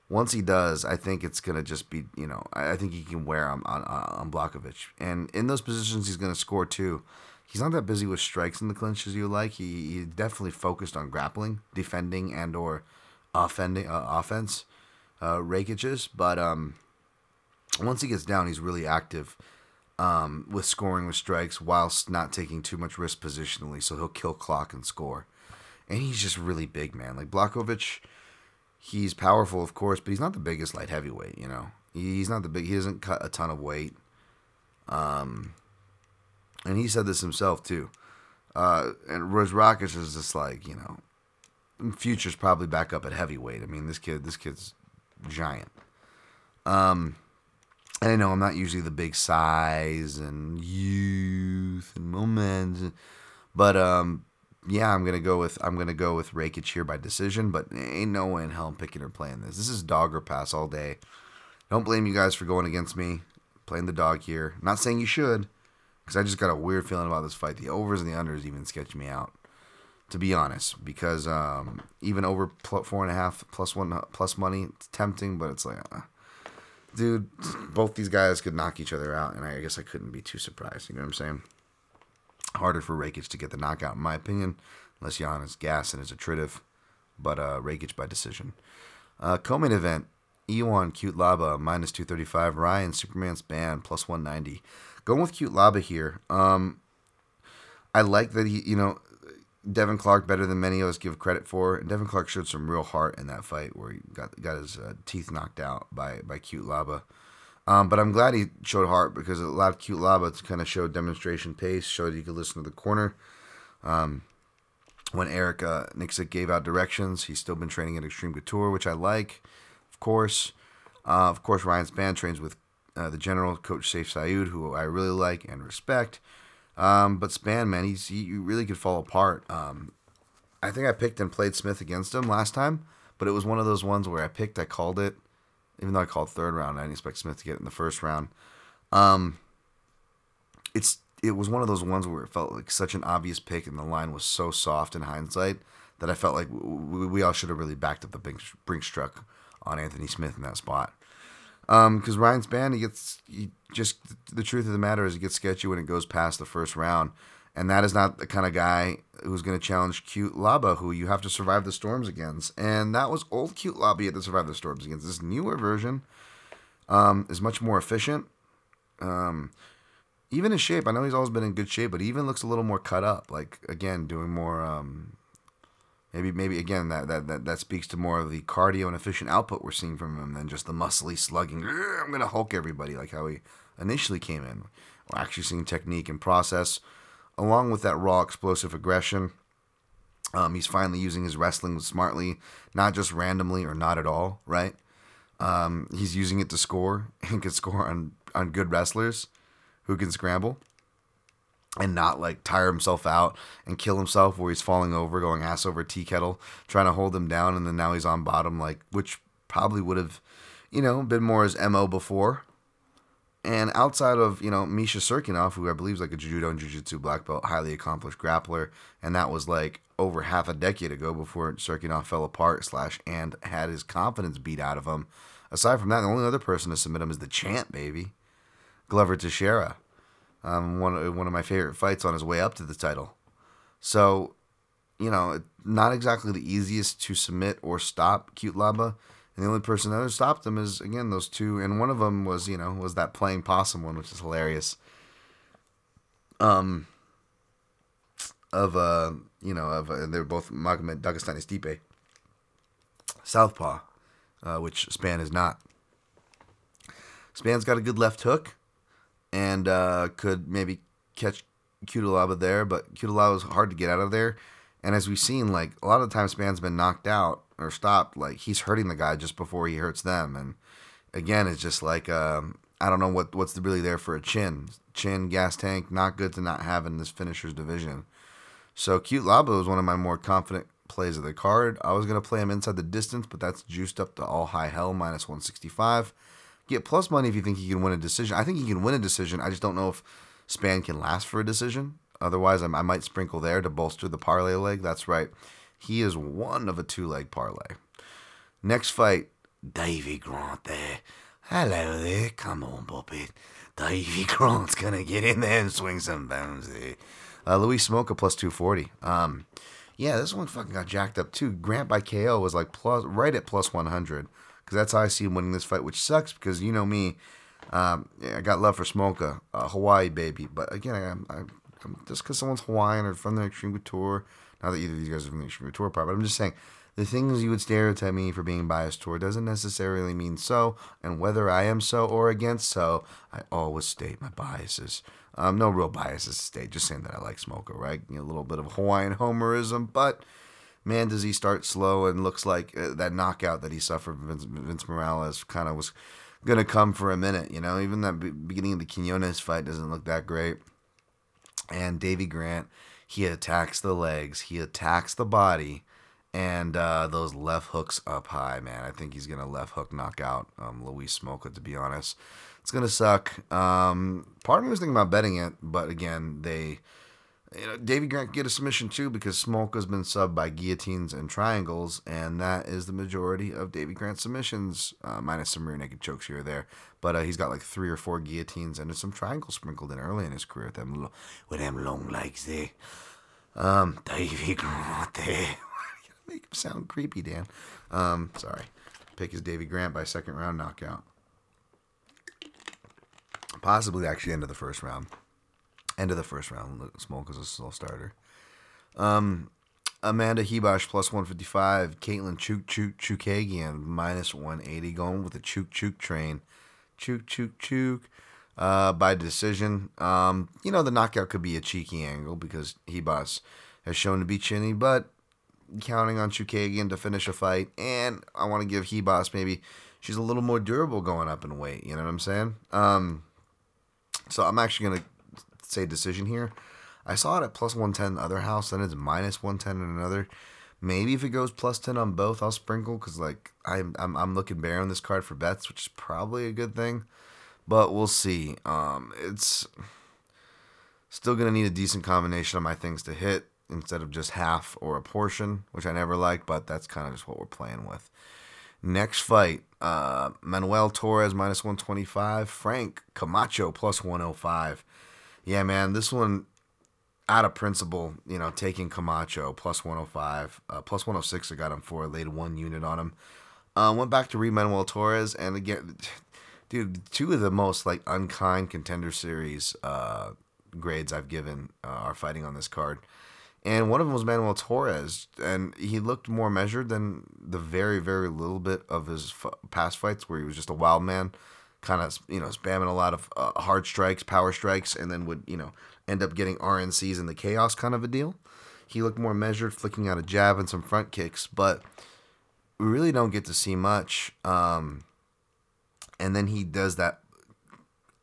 Once he does, I think it's gonna just be you know I, I think he can wear on on, on Blachowicz, and in those positions he's gonna score too. He's not that busy with strikes in the clinch as you like. He, he definitely focused on grappling, defending, and or offending uh, offense. Uh, Rakic but um, once he gets down, he's really active um, with scoring with strikes whilst not taking too much risk positionally. So he'll kill clock and score. And he's just really big, man. Like Blachowicz, he's powerful, of course, but he's not the biggest light heavyweight. You know, he's not the big. He doesn't cut a ton of weight. Um, and he said this himself too. Uh, and Rose Rakic is just like you know, future's probably back up at heavyweight. I mean, this kid, this kid's giant. Um, and I know I'm not usually the big size and youth and moment, but um, yeah, I'm gonna go with I'm gonna go with Rakic here by decision. But ain't no way in hell I'm picking or playing this. This is dog or pass all day. Don't blame you guys for going against me, playing the dog here. not saying you should, because I just got a weird feeling about this fight. The overs and the unders even sketch me out, to be honest. Because um, even over four and a half plus one plus money, it's tempting, but it's like. Uh, dude, both these guys could knock each other out, and I guess I couldn't be too surprised. You know what I'm saying? Harder for Rakic to get the knockout, in my opinion, unless Jan is gas and is attritive. But uh, Rakic by decision. Uh, co-main event: Ion Cutelaba minus 235. Ryan Superman Spann plus 190. Going with Cute Laba here. Um, I like that he, you know, Devin Clark better than many of us give credit for. And Devin Clark showed some real heart in that fight where he got got his uh, teeth knocked out by by Cutelaba. Um, but I'm glad he showed heart because it allowed Cutelaba to kind of show demonstration pace, showed he could listen to the corner. Um, when Eric uh, gave out directions, he's still been training at Extreme Couture, which I like, of course. Uh, of course, Ryan Spann trains with uh, the general, Coach Sayif Saud, who I really like and respect. Um, but Spann, man, he's he really could fall apart. Um, I think I picked and played Smith against him last time, but it was one of those ones where I picked, I called it, even though I called third round. I didn't expect Smith to get it in the first round. Um, it's it was one of those ones where it felt like such an obvious pick, and the line was so soft in hindsight that I felt like we, we all should have really backed up the Brink, Brink struck on Anthony Smith in that spot. Because um, Ryan Spann, he gets he just the truth of the matter is he gets sketchy when it goes past the first round, and that is not the kind of guy who's going to challenge Cutelaba, who you have to survive the storms against. And that was old Cutelaba you had to survive the storms against. This newer version um, is much more efficient. Um, even his shape, I know he's always been in good shape, but he even looks a little more cut up. Like again, doing more. Um, maybe, maybe again that, that that that speaks to more of the cardio and efficient output we're seeing from him than just the muscly slugging. I'm gonna Hulk everybody like how he initially came in. We're actually seeing technique and process, along with that raw explosive aggression. Um, he's finally using his wrestling smartly, not just randomly or not at all. Right? Um, he's using it to score and can score on on good wrestlers who can scramble. And not like tire himself out and kill himself where he's falling over, going ass over tea kettle, trying to hold him down, and then now he's on bottom, like which probably would have, you know, been more his mo before. And outside of you know Misha Cirkunov, who I believe is like a judo and jiu-jitsu black belt, highly accomplished grappler, and that was like over half a decade ago before Cirkunov fell apart slash and had his confidence beat out of him. Aside from that, the only other person to submit him is the champ, baby, Glover Teixeira um, one of, one of my favorite fights on his way up to the title. So, you know, not exactly the easiest to submit or stop Cutelaba. And the only person that ever stopped him is again those two, and one of them was you know was that playing possum one, which is hilarious. Um. Of uh, you know, of uh, they're both Magomed Dagestani Stipe. Southpaw, uh, which Spann is not. Spann's got a good left hook and uh, could maybe catch Cutelaba there, but Cutelaba was hard to get out of there. And as we've seen, like a lot of times, Spann's been knocked out or stopped. Like he's hurting the guy just before he hurts them. And again, it's just like um, I don't know what what's really there for a chin, chin gas tank. Not good to not have in this finishers division. So Cutelaba was one of my more confident plays of the card. I was gonna play him inside the distance, but that's juiced up to all high hell minus one sixty five. Get plus money if you think he can win a decision. I think he can win a decision. I just don't know if Spann can last for a decision. Otherwise, I, might sprinkle there to bolster the parlay leg. That's right. He is one of a two leg parlay. Next fight, Davey Grant there. Hello there. Come on, Bobby. Davey Grant's going to get in there and swing some bones there. Uh, Louis Smolka plus 240. Um, yeah, this one fucking got jacked up too. Grant by KO was like plus right at plus 100 because that's how I see him winning this fight, which sucks because you know me. Um, yeah, I got love for Smolka, uh, Hawaii baby. But again, I, I, I'm, just because someone's Hawaiian or from the Extreme Couture, not that either of these guys are from the Extreme Couture part, but I'm just saying the things you would stereotype me for being biased toward doesn't necessarily mean so. And whether I am so or against so, I always state my biases. Um, no real biases to state, just saying that I like Smolka, right? A little bit of Hawaiian homerism, but man, does he start slow and looks like uh, that knockout that he suffered Vince, Vince Morales kind of was going to come for a minute. You know, even that beginning of the Quinones fight doesn't look that great. And Davey Grant, he attacks the legs, he attacks the body, and uh, those left hooks up high, man. I think he's going to left hook knock out um, Louis Smolka, to be honest. It's going to suck. Um, part of me was thinking about betting it, but again, they you know, Davey Grant get a submission too because Smolka's been subbed by guillotines and triangles, and that is the majority of Davey Grant's submissions, uh, minus some rear naked chokes here or there. But uh, he's got like three or four guillotines and some triangles sprinkled in early in his career with them with them long legs there. Um, Davey Grant there. Make him sound creepy, Dan. Um, sorry. Pick is Davey Grant by second round knockout. Possibly actually end of the first round. End of the first round. Smoke is a slow starter. Um, Amanda Ribas plus 155. Katlyn Chuk Chuk Chookagian minus 180. Going with the Chuk Chuk train. Chuk Chuk Chuk. Uh, by decision. Um, you know, the knockout could be a cheeky angle because Ribas has shown to be chinny, but counting on Chookagian to finish a fight. And I want to give Ribas maybe she's a little more durable going up in weight. You know what I'm saying? Um, so I'm actually going to say decision here. I saw it at plus 110 in the other house, then it's minus 110 in another. Maybe if it goes plus 10 on both, I'll sprinkle because like I'm, I'm I'm looking bare on this card for bets, which is probably a good thing. But we'll see. Um, it's still gonna need a decent combination of my things to hit instead of just half or a portion, which I never like. But that's kind of just what we're playing with. Next fight, uh, Manuel Torres minus 125, Frank Camacho plus 105. Yeah, man, this one out of principle, you know, taking Camacho plus 105, uh, plus 106, I got him for, laid one unit on him. Uh, went back to read Manuel Torres, and again, dude, two of the most like unkind contender series uh, grades I've given uh, are fighting on this card. And one of them was Manuel Torres, and he looked more measured than the very, very little bit of his f- past fights where he was just a wild man kind of you know spamming a lot of uh, hard strikes, power strikes, and then would you know end up getting RNCs in the chaos kind of a deal. He looked more measured, flicking out a jab and some front kicks, but we really don't get to see much. Um, and then he does that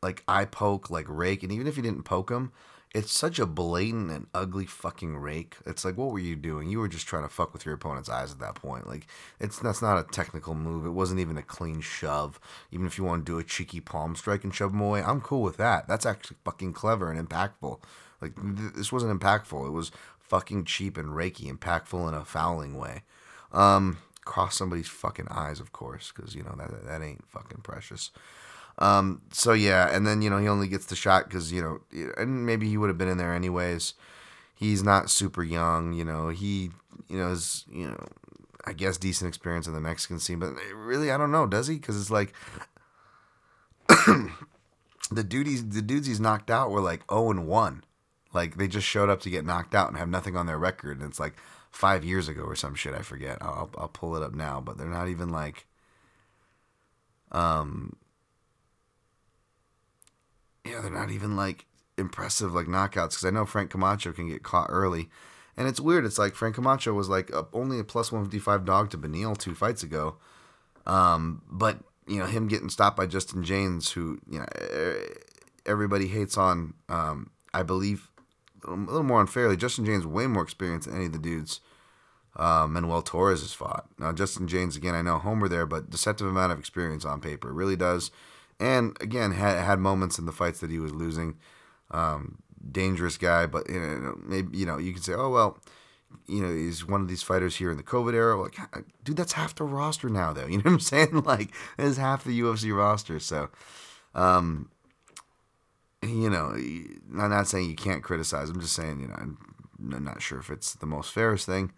like eye poke, like rake, and even if he didn't poke him, it's such a blatant and ugly fucking rake. It's like, what were you doing? You were just trying to fuck with your opponent's eyes at that point. Like, it's that's not a technical move. It wasn't even a clean shove. Even if you want to do a cheeky palm strike and shove him away, I'm cool with that. That's actually fucking clever and impactful. Like, th- this wasn't impactful. It was fucking cheap and rakey, impactful in a fouling way. Um, cross somebody's fucking eyes, of course, because you know that that ain't fucking precious. Um, so yeah, and then you know he only gets the shot because you know, and maybe he would have been in there anyways. He's not super young, you know. He, you know, is you know, I guess decent experience in the Mexican scene, but really, I don't know. Does he? Because it's like the dudes, the dudes he's knocked out were like zero and one. Like they just showed up to get knocked out and have nothing on their record, and it's like five years ago or some shit. I forget. I'll I'll pull it up now, but they're not even like. Um, yeah, they're not even like impressive like knockouts because I know Frank Camacho can get caught early, and it's weird. It's like Frank Camacho was like a, only a plus one fifty five dog to Beneil two fights ago, um, but you know him getting stopped by Justin James, who you know everybody hates on. Um, I believe a little more unfairly. Justin James way more experience than any of the dudes. Uh, Manuel Torres has fought. Now Justin James again. I know Homer there, but deceptive amount of experience on paper really does and again had had moments in the fights that he was losing. Um, dangerous guy, but you know, maybe you know you can say, oh well, you know he's one of these fighters here in the COVID era. Like, dude, that's half the roster now, though. You know what I'm saying? Like, it's half the UFC roster. So, um, you know, I'm not saying you can't criticize. I'm just saying, you know, I'm not sure if it's the most fairest thing.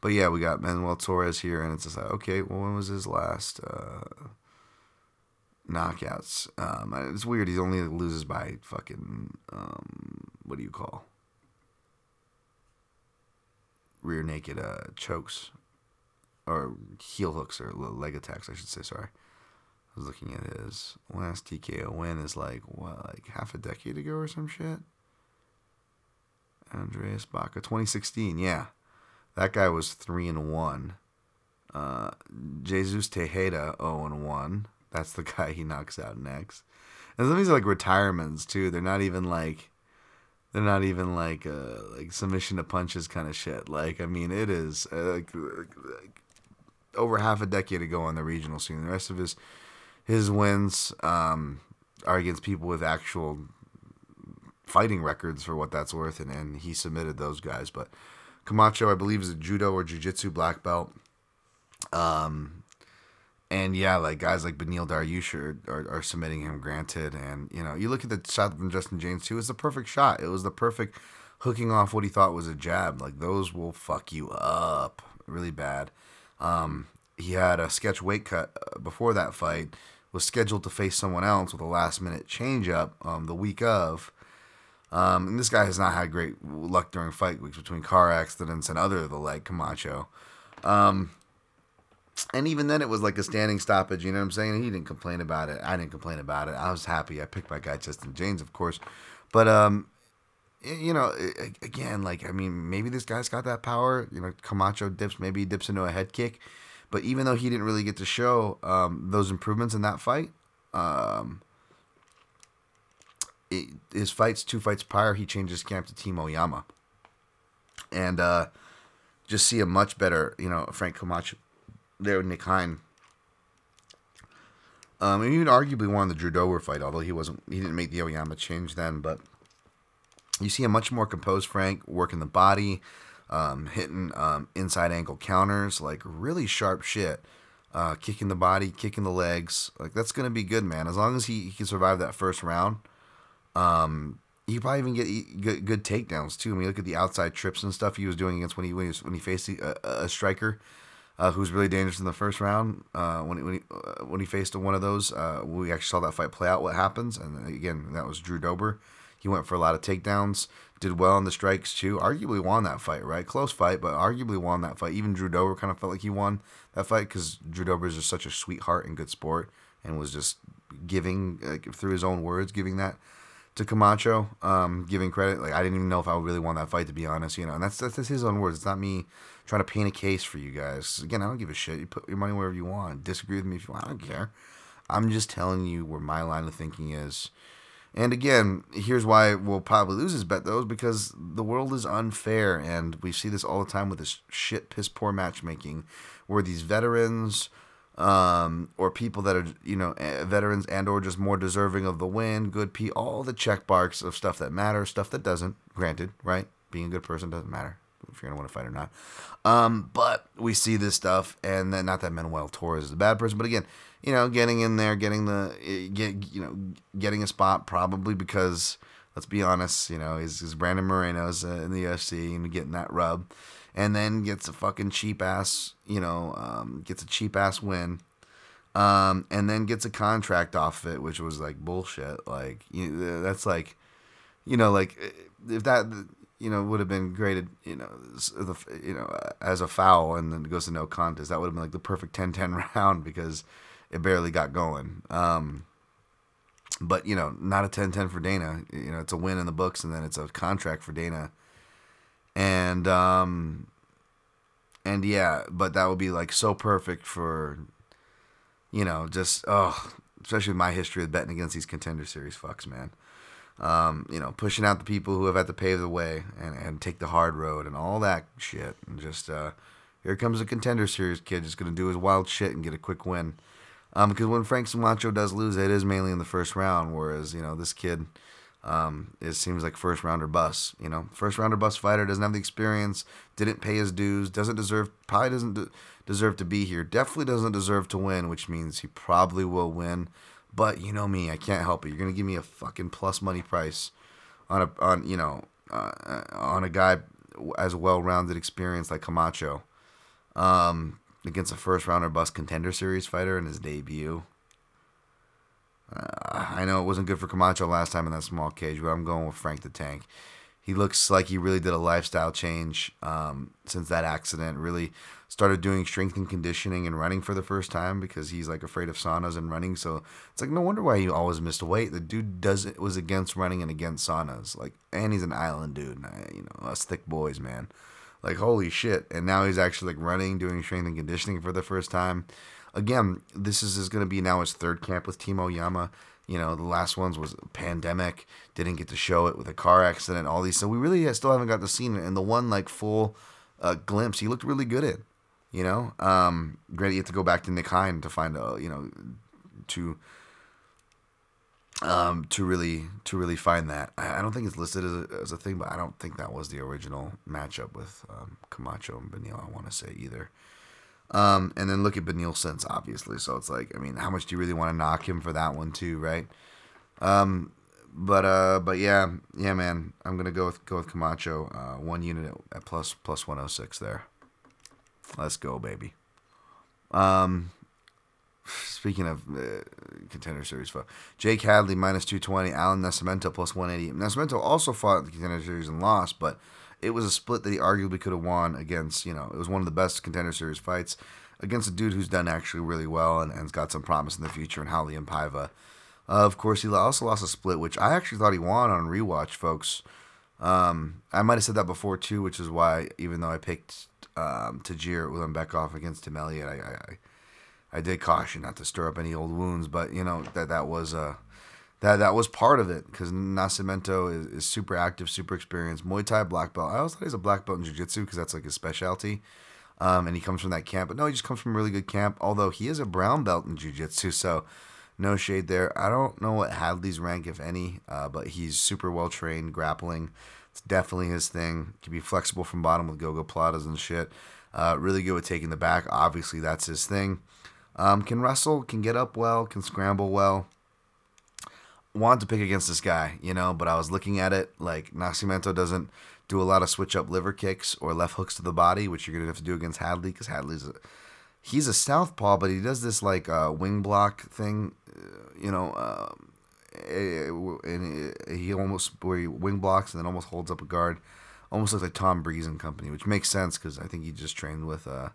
But yeah, we got Manuel Torres here, and it's just like, okay, well, when was his last? Uh, knockouts. Um, it's weird. He only loses by fucking um, what do you call rear naked uh, chokes or heel hooks or leg attacks, I should say. Sorry, I was looking at his last TKO win is like what, like half a decade ago or some shit. Andreas Baca, 2016. Yeah, that guy was three and one. Uh, Jesus Tejeda, 0 and one. That's the guy he knocks out next. And some of these are like retirements too. They're not even like they're not even like uh, like submission to punches kind of shit. Like I mean, it is uh, like, like, over half a decade ago on the regional scene. The rest of his his wins um, are against people with actual fighting records for what that's worth, and, and he submitted those guys. But Camacho, I believe, is a judo or jiu-jitsu black belt. Um, and yeah, like guys like Beneil Dariush are, are, are, submitting him, granted. And, you know, you look at the shot from Justin James, too, it's the perfect shot. It was the perfect hooking off what he thought was a jab. Like, those will fuck you up really bad. Um, he had a sketch weight cut uh, before that fight, was scheduled to face someone else with a last minute change up um, the week of. Um, and this guy has not had great luck during fight weeks between car accidents and other the like Camacho. Um, and even then, it was like a standing stoppage. You know what I'm saying? He didn't complain about it. I didn't complain about it. I was happy. I picked my guy Justin James, of course. But um, you know, again, like I mean, maybe this guy's got that power. You know, Camacho dips, maybe he dips into a head kick. But even though he didn't really get to show um, those improvements in that fight, um, it, his fights, two fights prior, he changed his camp to Team Oyama, and uh, just see a much better, you know, Frank Camacho there with Nick Hein. Um, and even arguably won the Drew Dober fight, although he wasn't, he didn't make the Oyama change then. But you see a much more composed Frank working the body, um, hitting um, inside ankle counters, like really sharp shit. Uh, kicking the body, kicking the legs, like that's gonna be good, man. As long as he, he can survive that first round, um, he probably even get good, good takedowns too. I mean, look at the outside trips and stuff he was doing against when he when he, was, when he faced a, a striker uh, who's really dangerous in the first round. Uh, when he, when he, uh, when he faced one of those, uh, we actually saw that fight play out. What happens? And again, that was Drew Dober. He went for a lot of takedowns, did well in the strikes too. Arguably won that fight, right? Close fight, but arguably won that fight. Even Drew Dober kind of felt like he won that fight because Drew Dober is just such a sweetheart and good sport, and was just giving like, through his own words, giving that to Camacho, um, giving credit. Like I didn't even know if I really won that fight to be honest, you know. And that's that's, that's his own words. It's not me trying to paint a case for you guys. Again, I don't give a shit. You put your money wherever you want. Disagree with me if you want. I don't care. I'm just telling you where my line of thinking is. And again, here's why we'll probably lose this bet though, is because the world is unfair, and we see this all the time with this shit, piss poor matchmaking, where these veterans um, or people that are you know eh, veterans and or just more deserving of the win, good p, all the check marks of stuff that matters, stuff that doesn't. Granted, right? Being a good person doesn't matter if you're gonna want to fight or not. Um, but we see this stuff, and then not that Manuel Torres is a bad person, but again, you know, getting in there, getting the get you know getting a spot probably because let's be honest, you know, is Brandon Moreno's uh, in the UFC and getting that rub and then gets a fucking cheap ass, you know, um, gets a cheap ass win, um, and then gets a contract off of it, which was like bullshit. Like you, that's like, you know, like if that you know would have been graded, you know, the you know as a foul and then goes to no contest, that would have been like the perfect 10-10 round because it barely got going. Um, but you know, not a 10-10 for Dana. You know, it's a win in the books, and then it's a contract for Dana and um and yeah but that would be like so perfect for you know just oh especially my history of betting against these contender series fucks man um, you know, pushing out the people who have had to pave the way and, and take the hard road and all that shit. And just, uh, here comes a contender series kid just going to do his wild shit and get a quick win. Um, because when Frank Camacho does lose, it is mainly in the first round, whereas, you know, this kid, um, it seems like first rounder bus. You know, first rounder bus fighter doesn't have the experience, didn't pay his dues, doesn't deserve, probably doesn't de- deserve to be here. Definitely doesn't deserve to win, which means he probably will win. But you know me, I can't help it. You're gonna give me a fucking plus money price on a on you know uh, on a guy as well-rounded experience like Camacho um, against a first rounder bus contender series fighter in his debut. Uh, I know it wasn't good for Camacho last time in that small cage, but I'm going with Frank the Tank. He looks like he really did a lifestyle change um, since that accident. Really started doing strength and conditioning and running for the first time because he's like afraid of saunas and running. So it's like no wonder why he always missed weight. The dude does it was against running and against saunas. Like, and he's an island dude. You know, us thick boys, man. Like holy shit! And now he's actually like running, doing strength and conditioning for the first time again, this is, is going to be now his third camp with Team Oyama. You know, the last ones was pandemic. Didn't get to show it with a car accident. All these, so we really still haven't got to see it. And the one like full uh, glimpse, he looked really good in. You know, um, great. You have to go back to Nick Hein to find a, you know, to um, to really to really find that. I, don't think it's listed as a, as a thing, but I don't think that was the original matchup with um, Camacho and Beneil. I want to say either. Um, and then look at Beneil since, obviously. So it's like, I mean, how much do you really want to knock him for that one too, right? Um, but uh, but yeah, yeah, man, I'm gonna go with go with Camacho. Uh, one unit at plus plus 106 there. Let's go, baby. Um, speaking of uh, contender series, Jake Hadley minus 220, Alan Nascimento plus 180. Nascimento also fought in the contender series and lost, but it was a split that he arguably could have won against, you know, it was one of the best contender series fights against a dude who's done actually really well and, and's got some promise in the future in and Paiva. Uh, of course, he also lost a split, which I actually thought he won on rewatch, folks. Um, I might have said that before too, which is why even though I picked um, Tagir Ulanbekov against Tim Elliott, I, I, I did caution not to stir up any old wounds. But you know that that was a uh, that that was part of it because Nascimento is, is super active, super experienced, Muay Thai black belt. I always thought he's a black belt in Jiu Jitsu because that's like his specialty. Um, and he comes from that camp, but no, he just comes from a really good camp. Although he is a brown belt in Jiu Jitsu, so no shade there. I don't know what Hadley's rank, if any, uh, but he's super well trained grappling. It's definitely his thing. Can be flexible from bottom with gogoplatas and shit. Uh, really good with taking the back. Obviously, that's his thing. Um, can wrestle, can get up well, can scramble well wanted to pick against this guy, you know, but I was looking at it like Nascimento doesn't do a lot of switch up liver kicks or left hooks to the body, which you're gonna have to do against Hadley because Hadley's a he's a southpaw, but he does this like uh, wing block thing, uh, you know, uh, and he almost where he wing blocks and then almost holds up a guard, almost looks like Tom Breese and company, which makes sense because I think he just trained with uh,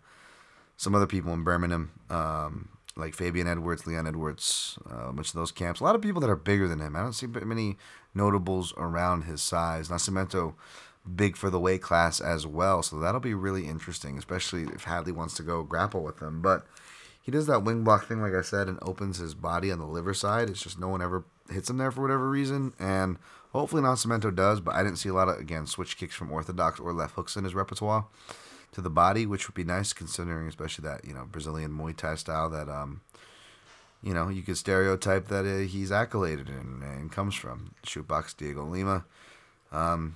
some other people in Birmingham. Um, like Fabian Edwards, Leon Edwards, uh, much of those camps. A lot of people that are bigger than him. I don't see many notables around his size. Nascimento, big for the weight class as well. So that'll be really interesting, especially if Hadley wants to go grapple with him. But he does that wing block thing, like I said, and opens his body on the liver side. It's just no one ever hits him there for whatever reason, and hopefully Nascimento does. But I didn't see a lot of again switch kicks from orthodox or left hooks in his repertoire to the body, which would be nice considering, especially that you know Brazilian Muay Thai style that um you know you could stereotype that uh, he's accoladed in and comes from. Shootbox Diego Lima. Um,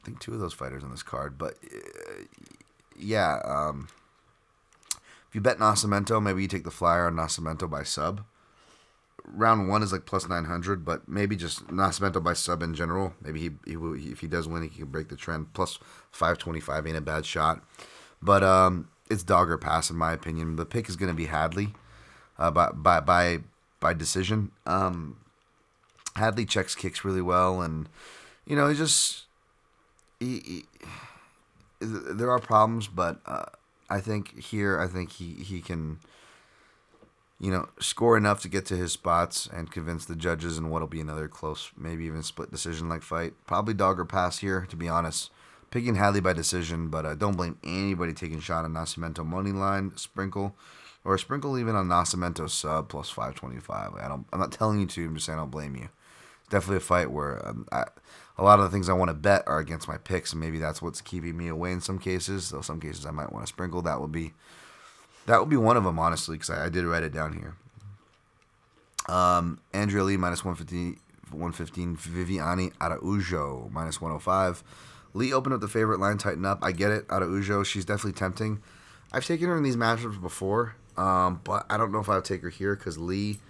I think two of those fighters on this card, but uh, yeah. Um, if you bet Nascimento, maybe you take the flyer on Nascimento by sub. Round one is like plus nine hundred, but maybe just Nascimento by sub in general. Maybe he, he, he if he does win, he can break the trend. Plus five twenty five ain't a bad shot, but um, it's dog or pass in my opinion. The pick is going to be Hadley, uh, by by by by decision. Um, Hadley checks kicks really well, and you know he just he, he there are problems, but. Uh, I think here, I think he, he can, you know, score enough to get to his spots and convince the judges in what'll be another close, maybe even split decision like fight. Probably dog or pass here, to be honest. Picking Hadley by decision, but uh, don't blame anybody taking shot on Nascimento money line sprinkle, or sprinkle even on Nascimento sub plus five twenty five. I don't. I'm not telling you to. I'm just saying I don't blame you. definitely a fight where um, I, a lot of the things I want to bet are against my picks, and maybe that's what's keeping me away in some cases. Though some cases I might want to sprinkle. That would be that would be one of them, honestly, because I, I, did write it down here. Um, Andrea Lee minus 115, 115 Viviane Araujo minus 105. Lee opened up the favorite line, tighten up. I get it. Araujo, she's definitely tempting. I've taken her in these matchups before, um, but I don't know if I'll take her here because Lee.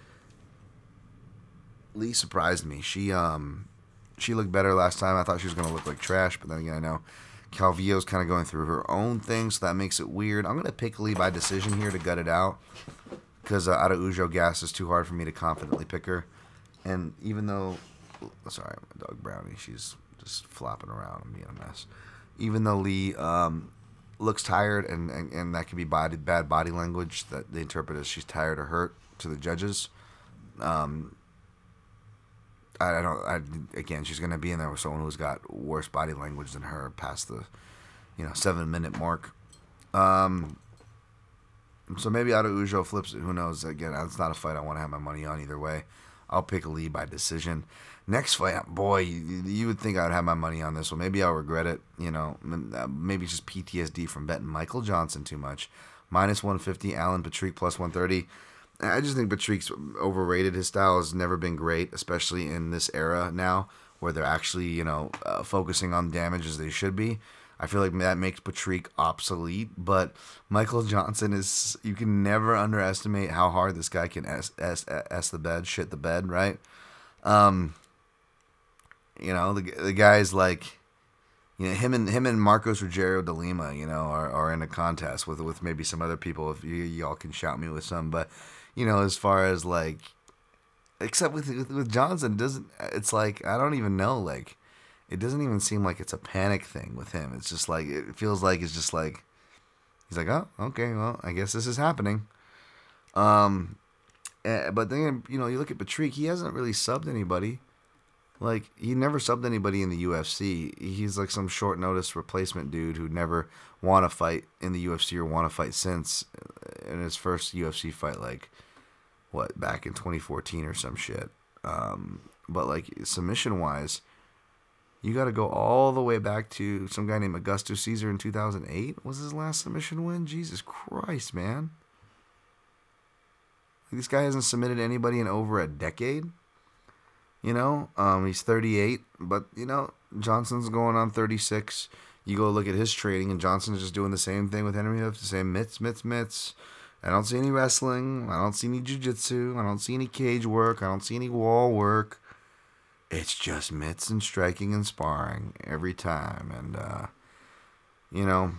Lee surprised me. She um she looked better last time. I thought she was going to look like trash, but then again, I know Calvillo's kind of going through her own thing, so that makes it weird. I'm going to pick Lee by decision here to gut it out because uh, Ujo gas is too hard for me to confidently pick her. And even though, sorry, my dog Brownie, she's just flopping around and being a mess. Even though Lee um, looks tired, and, and, and that could be body, bad body language that they interpret as she's tired or hurt to the judges. Um, I don't. I, again, she's going to be in there with someone who's got worse body language than her past the, you know, seven minute mark. Um. So maybe Araujo flips it. Who knows? Again, it's not a fight I want to have my money on either way. I'll pick Lee by decision. Next fight, boy, you, you would think I would have my money on this one. Maybe I'll regret it. You know, uh, maybe just PTSD from betting Michael Johnson too much. Minus 150, Alan Patrick plus 130. I just think Patrick's overrated. His style has never been great, especially in this era now where they're actually, you know, uh, focusing on damage as they should be. I feel like that makes Patrick obsolete, but Michael Johnson is, you can never underestimate how hard this guy can S, S, S the bed, shit the bed, right? Um, you know, the, the guy's like, you know, him and him and Marcos Rogério de Lima, you know, are, are in a contest with with maybe some other people. If y'all can shout me with some, but you know, as far as like, except with with, with Johnson, doesn't it's like I don't even know like, it doesn't even seem like it's a panic thing with him. It's just like it feels like it's just like, he's like, oh, okay, well, I guess this is happening. Um, eh, but then you know you look at Patrick, he hasn't really subbed anybody. Like he never subbed anybody in the UFC. He's like some short notice replacement dude who never want to fight in the UFC or want to fight since. In his first UFC fight, like what back in 2014 or some shit. Um, but like submission wise, you got to go all the way back to some guy named Augusto Caesar in 2008. Was his last submission win? Jesus Christ, man! This guy hasn't submitted anybody in over a decade. You know, um, he's 38, but you know Johnson's going on 36. You go look at his training, and Johnson's just doing the same thing with Henri Hooft, the same mitts, mitts, mitts. I don't see any wrestling. I don't see any jujitsu. I don't see any cage work. I don't see any wall work. It's just mitts and striking and sparring every time, and uh, you know,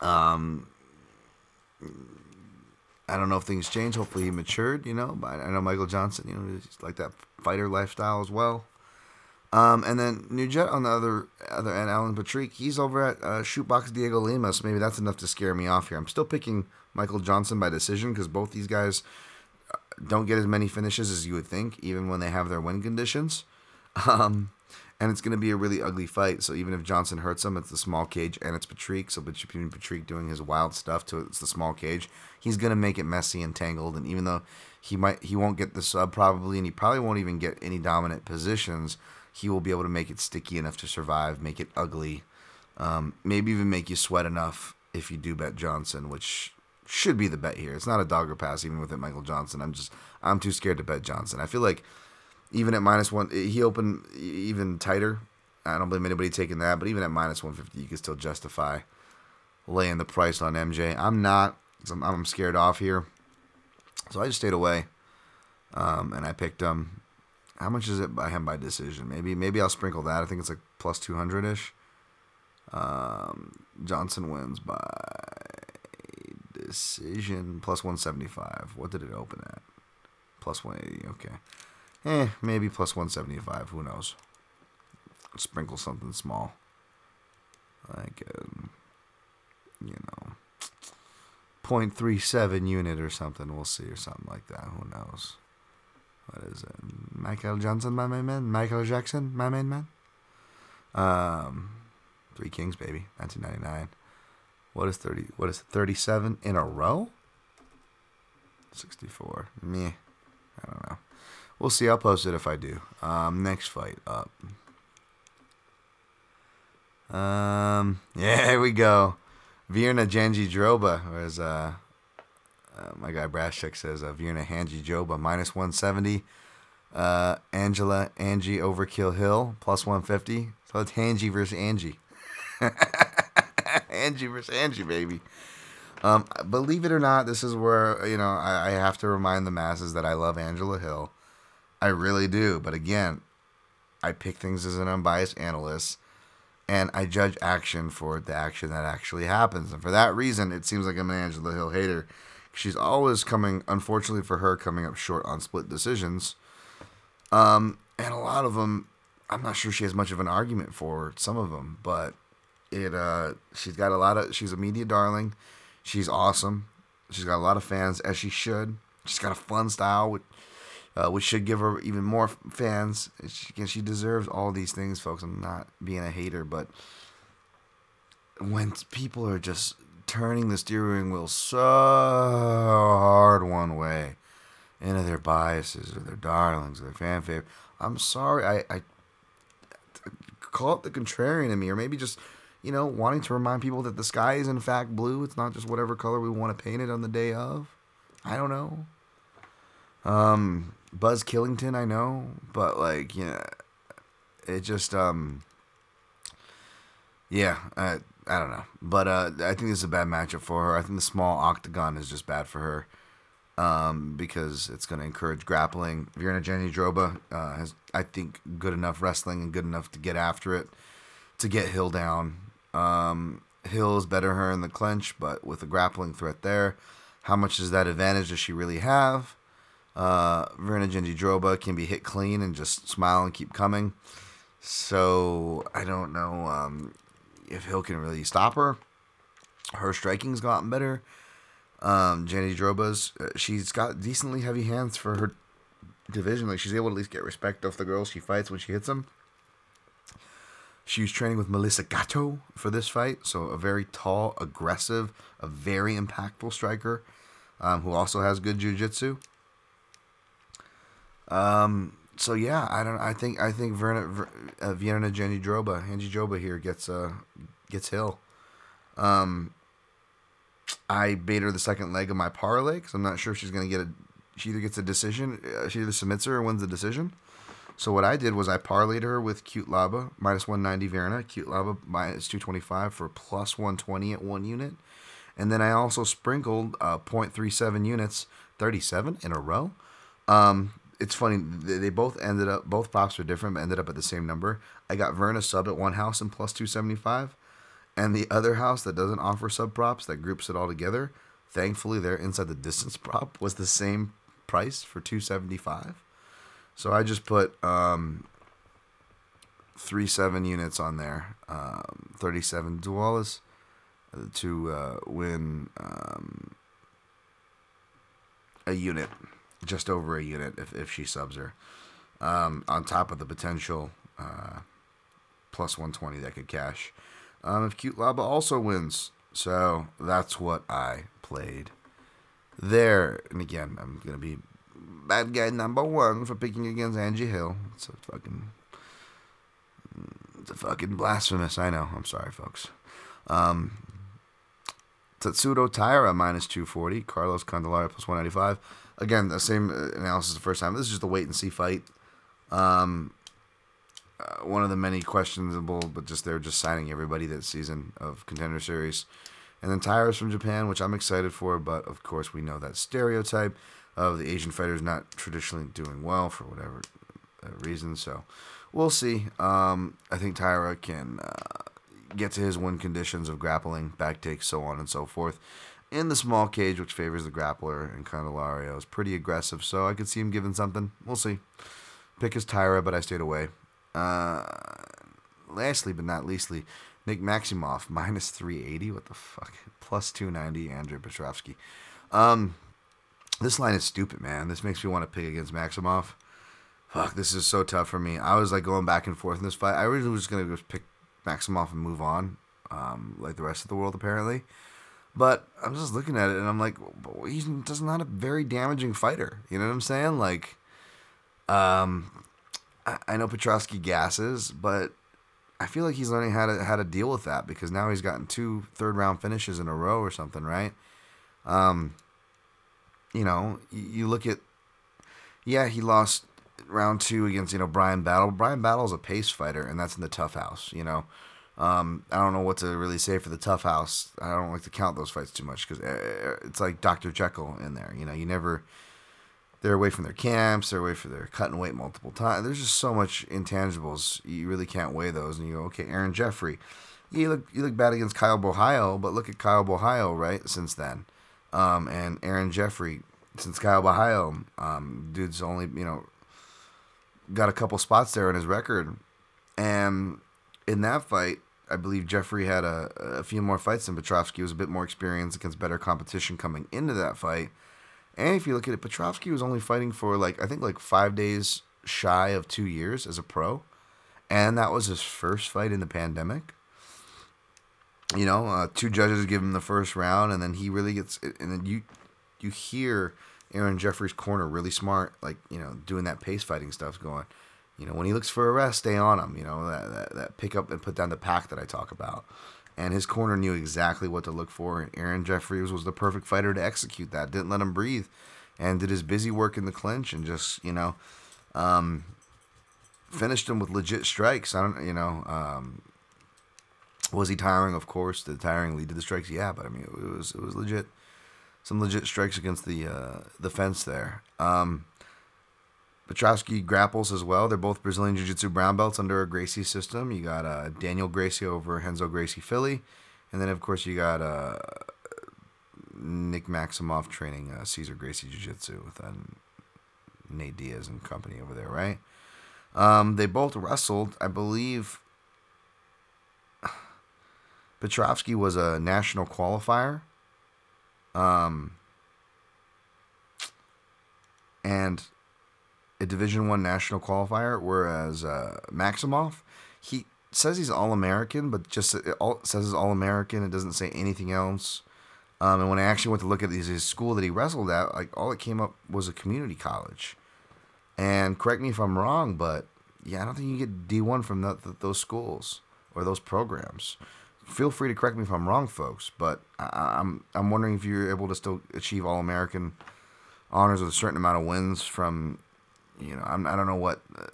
um, I don't know if things change. Hopefully, he matured. You know, but I know Michael Johnson. You know, he's like that fighter lifestyle as well. Um, and then Nugent on the other other end, Alan Patrick, he's over at uh, Shootbox Diego Lima, so maybe that's enough to scare me off here. I'm still picking Michael Johnson by decision because both these guys uh, don't get as many finishes as you would think, even when they have their win conditions. Um, and it's going to be a really ugly fight. So even if Johnson hurts him, it's the small cage and it's Patrick. So between Patrick doing his wild stuff to it's the small cage, he's going to make it messy and tangled. And even though he might he won't get the sub probably, and he probably won't even get any dominant positions, he will be able to make it sticky enough to survive, make it ugly, um, maybe even make you sweat enough if you do bet Johnson, which should be the bet here. It's not a dog or pass even with it Michael Johnson. I'm just I'm too scared to bet Johnson. I feel like even at minus one, he opened even tighter. I don't blame anybody taking that, but even at minus 150, you can still justify laying the price on MJ. I'm not. I'm, I'm scared off here, so I just stayed away, um, and I picked him. How much is it by him by decision? Maybe maybe I'll sprinkle that. I think it's like plus 200 ish. Um, Johnson wins by decision plus 175. What did it open at? Plus 180. Okay. Eh, maybe plus 175. Who knows? Sprinkle something small. Like, um, you know, 0.37 unit or something. We'll see, or something like that. Who knows? What is it? Michael Johnson, my main man? Michael Jackson, my main man? Um, Three Kings, baby. 1999. What is 30? What is it, 37 in a row? 64. Me, I don't know. We'll see. I'll post it if I do. Um, next fight up. Um, yeah, here we go. Virna Jandiroba, or as uh, uh, my guy Brashek says, uh, Virna Jandiroba minus 170. Uh, Angela Angie Overkill Hill plus 150. So it's Angie versus Angie. Angie versus Angie, baby. Um, believe it or not, this is where you know I, I have to remind the masses that I love Angela Hill. I really do. But again, I pick things as an unbiased analyst, and I judge action for the action that actually happens. And for that reason, it seems like I'm an Angela Hill hater. She's always coming, unfortunately for her, coming up short on split decisions. Um, and a lot of them, I'm not sure she has much of an argument for some of them, but it uh she's got a lot of she's a media darling she's awesome she's got a lot of fans as she should she's got a fun style which, uh, which should give her even more fans she, she deserves all these things folks i'm not being a hater but when people are just turning the steering wheel so hard one way into their biases or their darlings or their fan favorite i'm sorry i, I call it the contrarian in me or maybe just you know, wanting to remind people that the sky is in fact blue. It's not just whatever color we want to paint it on the day of. I don't know. Um, Buzz Killington, I know, but like, you know, it just um, yeah, I I don't know, but uh, I think this is a bad matchup for her. I think the small octagon is just bad for her. Um, because it's going to encourage grappling. Virna Jandiroba uh, has, I think, good enough wrestling and good enough to get after it, to get Hill down. Um, Hill's better her in the clinch, but with a grappling threat there, how much does that advantage does she really have? Uh, Jandiroba can be hit clean and just smile and keep coming. So I don't know um, if Hill can really stop her. Her striking's gotten better. Um, Jandiroba's uh, she's got decently heavy hands for her division. Like she's able to at least get respect off the girls she fights when she hits them. She was training with Melissa Gatto for this fight, so a very tall, aggressive, a very impactful striker um, who also has good jiu-jitsu. Um, so yeah, I don't. I think I think Virna, uh, Vienna Jenny Droba, Angie Droba here gets uh gets Hill. Um, I bait her the second leg of my parlay because I'm not sure if she's gonna get a. She either gets a decision, uh, she either submits her or wins the decision. So what I did was I parlayed her with Cutelaba minus 190 Virna, Cutelaba minus 225 for plus 120 at one unit, and then I also sprinkled uh, 0.37 units, 37 in a row. Um, it's funny they, both ended up both props were different, but ended up at the same number. I got Virna sub at one house and plus 275, and the other house that doesn't offer sub props that groups it all together. Thankfully, their inside the distance prop was the same price for 275. So I just put um, three seven units on there, um, thirty seven dualas to uh, win um, a unit, just over a unit if if she subs her, um, on top of the potential uh, plus 120 that could cash. Um, if Cutelaba also wins. So that's what I played there. And again, I'm going to be bad guy number one for picking against Angie Hill. It's a fucking. It's a fucking blasphemous. I know. I'm sorry, folks. Um, Tatsuro Taira minus 240. Carlos Candelaria plus 195. Again, the same uh, analysis the first time. This is just a wait and see fight. Um, uh, one of the many questionable, but just they're just signing everybody that season of Contender Series. And then Taira's from Japan, which I'm excited for, but of course we know that stereotype of the Asian fighters not traditionally doing well for whatever uh, reason. So we'll see. Um, I think Taira can uh, get to his win conditions of grappling, back takes, so on and so forth. In the small cage, which favors the grappler, and Candelario is pretty aggressive, so I could see him giving something. We'll see. Pick is Taira, but I stayed away. Uh, lastly, but not leastly, Nick Maximov minus three eighty. What the fuck? Plus two ninety. Andrei Petrovsky. Um, this line is stupid, man. This makes me want to pick against Maximov. Fuck, this is so tough for me. I was like going back and forth in this fight. I originally was just gonna just pick Maximov and move on, um, like the rest of the world apparently. But I'm just looking at it and I'm like, he's just not a very damaging fighter. You know what I'm saying? Like, um, I, I know Petrovsky gasses, but I feel like he's learning how to how to deal with that because now he's gotten two third round finishes in a row or something, right? Um, you know, you, you look at, yeah, he lost round two against you know Brian Battle. Brian Battle is a pace fighter, and that's in the tough house. You know, um, I don't know what to really say for the tough house. I don't like to count those fights too much because uh, it's like Doctor Jekyll in there. You know, you never. They're away from their camps. They're away from their cutting weight multiple times. There's just so much intangibles. You really can't weigh those. And you go, okay, Aaron Jeffrey. You look you look bad against Kyle Bohio, but look at Kyle Bohio right since then, um, and Aaron Jeffrey since Kyle Bohio. Um, dude's only you know got a couple spots there in his record. And in that fight, I believe Jeffrey had a, a few more fights than Petrovsky. was a bit more experienced against better competition coming into that fight. And if you look at it, Petrovsky was only fighting for like I think like five days shy of two years as a pro, and that was his first fight in the pandemic. You know, uh, two judges give him the first round, and then he really gets. And then you, you hear Aaron Jeffrey's corner really smart, like you know, doing that pace fighting stuff, going, you know, when he looks for a rest, stay on him. You know, that that, that pick up and put down the pack that I talk about. And his corner knew exactly what to look for, and Aaron Jeffries was the perfect fighter to execute that. Didn't let him breathe, and did his busy work in the clinch, and just you know, um, finished him with legit strikes. I don't, you know, um, was he tiring? Of course, the tiring lead to the strikes. Yeah, but I mean, it was it was legit some legit strikes against the uh, the fence there. Um, Petrovsky grapples as well. They're both Brazilian Jiu Jitsu brown belts under a Gracie system. You got uh, Daniel Gracie over Renzo Gracie Philly. And then, of course, you got uh, Nick Maximov training uh, Cesar Gracie Jiu Jitsu with uh, Nate Diaz and company over there, right? Um, they both wrestled, I believe. Petrovsky was a national qualifier um, and a Division One national qualifier. Whereas uh, Maximov, he says he's all American, but just it all, says he's all American. It doesn't say anything else. Um, and when I actually went to look at his, his school that he wrestled at, like all it came up was a community college. And correct me if I'm wrong, but yeah, I don't think you get D1 from the, those schools or those programs feel free to correct me if I'm wrong, folks. But I, I'm, I'm wondering if you're able to still achieve All American honors with a certain amount of wins from, you know, I'm, I don't know what uh,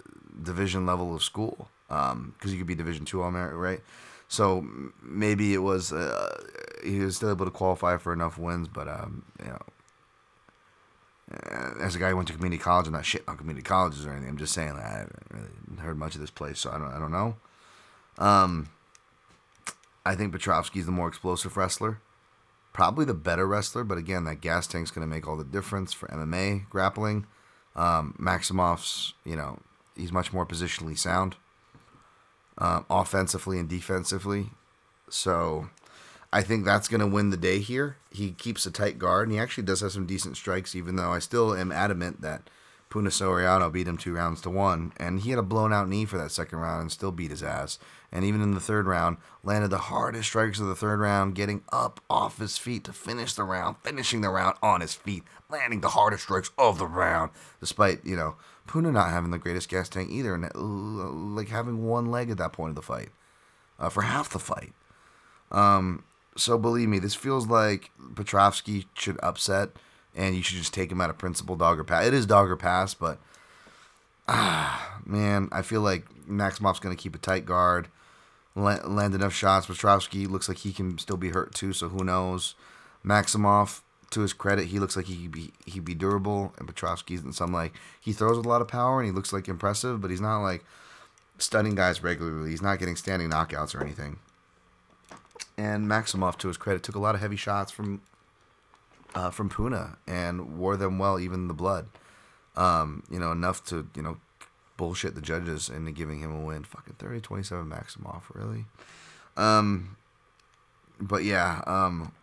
division level of school, because um, you could be Division two All American, right? So maybe it was uh, he was still able to qualify for enough wins, but um, you know. Uh, as a guy who went to community college, I'm not shit on community colleges or anything. I'm just saying that I haven't really heard much of this place, so I don't, I don't know. Um, I think Petrovsky's the more explosive wrestler. Probably the better wrestler, but again, that gas tank's going to make all the difference for MMA grappling. Um, Maximov's, you know, he's much more positionally sound, um, offensively and defensively. So I think that's going to win the day here. He keeps a tight guard, and he actually does have some decent strikes, even though I still am adamant that Puna Soriano beat him two rounds to one, and he had a blown out knee for that second round and still beat his ass. And even in the third round, landed the hardest strikes of the third round, getting up off his feet to finish the round, finishing the round on his feet, landing the hardest strikes of the round, despite, you know, Puna not having the greatest gas tank either, and uh, like having one leg at that point of the fight, uh, for half the fight. Um, so believe me, this feels like Petrovsky should upset and you should just take him out of principal dog or pass. It is dog or pass, but ah, man, I feel like Maximov's going to keep a tight guard, land enough shots. Petrovsky looks like he can still be hurt too, so who knows? Maximov, to his credit, he looks like he could be he'd be durable, and Petrovsky's in some like he throws with a lot of power and he looks like impressive, but he's not like stunning guys regularly. He's not getting standing knockouts or anything. And Maximov, to his credit, took a lot of heavy shots from uh, from Puna and wore them well, even the blood. Um, you know, enough to, you know, bullshit the judges into giving him a win. Fucking 30 27 Maximov, really? Um, but yeah, um,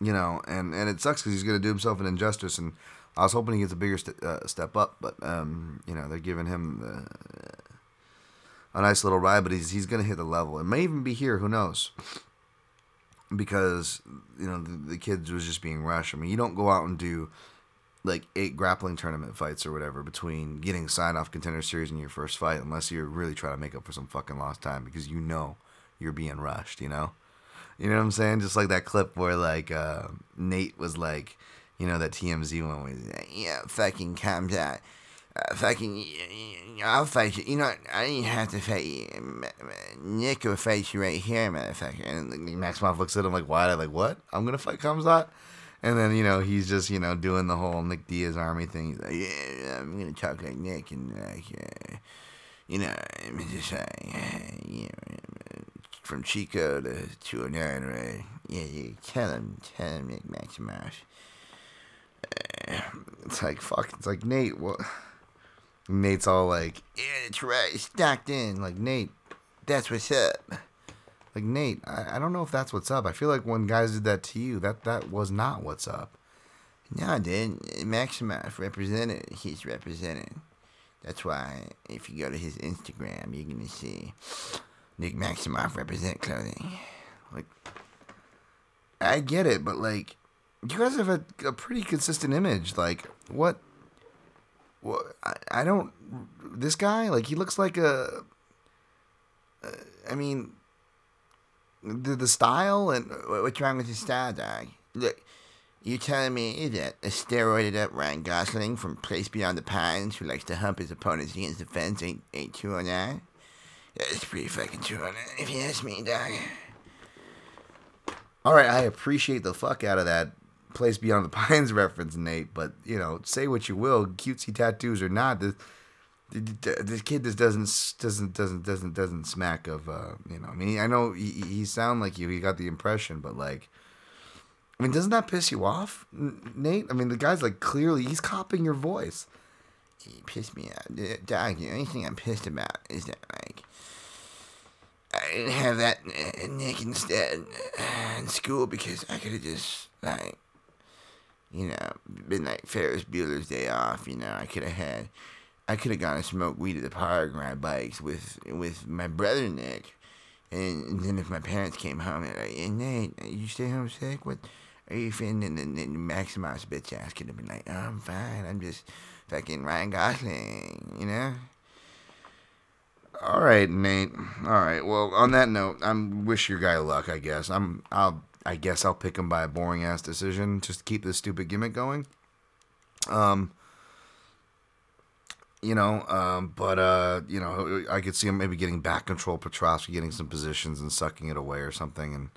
you know, and, and it sucks because he's going to do himself an injustice. And I was hoping he gets a bigger st- uh, step up, but, um, you know, they're giving him the, a nice little ride, but he's, he's going to hit the level. It may even be here, who knows? because you know the, the kids was just being rushed. I mean, you don't go out and do like eight grappling tournament fights or whatever between getting signed off contender series in your first fight unless you're really trying to make up for some fucking lost time because you know you're being rushed, you know? You know what I'm saying? Just like that clip where like uh, Nate was like, you know, that TMZ one was, yeah, fucking comes out uh, fucking, I'll fight you. You know, I didn't have to fight you. Nick will fight you right here, motherfucker. And Maximov looks at him like, why? Like, what? I'm going to fight Khamzat? And then, you know, he's just, you know, doing the whole Nick Diaz army thing. He's like, yeah, I'm to talk like Nick and, like, uh, you know, I'm just like, uh, from Chico to 209, right? Yeah, you tell him, tell him, Nick Maximov. Uh, it's like, fuck, it's like, Nate, what? Nate's all like, "Yeah, it's right, stacked in." Like Nate, that's what's up. Like Nate, I, I don't know if that's what's up. I feel like when guys did that to you, that that was not what's up. No, dude, Maximov represented. He's represented. That's why if you go to his Instagram, you're gonna see Nick Maximoff represent clothing. Like, I get it, but like, you guys have a, a pretty consistent image. Like, what? well, I, I don't. This guy, like, he looks like a. Uh, I mean, the the style and uh, what's wrong with his style, dog? Look, you telling me that a steroided up Ryan Gosling from Place Beyond the Pines, who likes to hump his opponents against the fence, ain't ain't two on that? That's pretty fucking true on it, if you ask me, dog. All right, I appreciate the fuck out of that place beyond the pines reference, Nate. But you know, say what you will, cutesy tattoos or not, this this kid just doesn't doesn't doesn't doesn't doesn't smack of uh, you know. I mean, I know he, he sound like you. He got the impression, but like. I mean, doesn't that piss you off, Nate? I mean, the guy's like clearly he's copying your voice. He pissed me off. Dog, the only thing I'm pissed about is that like I didn't have that Nick instead in school because I could have just like you know, been like Ferris Bueller's Day Off. You know, I could have had, I could have gone and smoked weed at the park, and ride bikes with with my brother Nick, and, then if my parents came home and like, Nate, you stay home sick? What are you feeling? And then, Maximus bitch ass could have been like, oh, I'm fine. I'm just fucking Ryan Gosling. You know. All right, Nate. All right. Well, on that note, I'm wish your guy luck. I guess I'm. I'll I guess I'll pick him by a boring ass decision just to keep this stupid gimmick going. Um, you know, um, but uh, you know, I could see him maybe getting back control, Petrovsky getting some positions and sucking it away or something and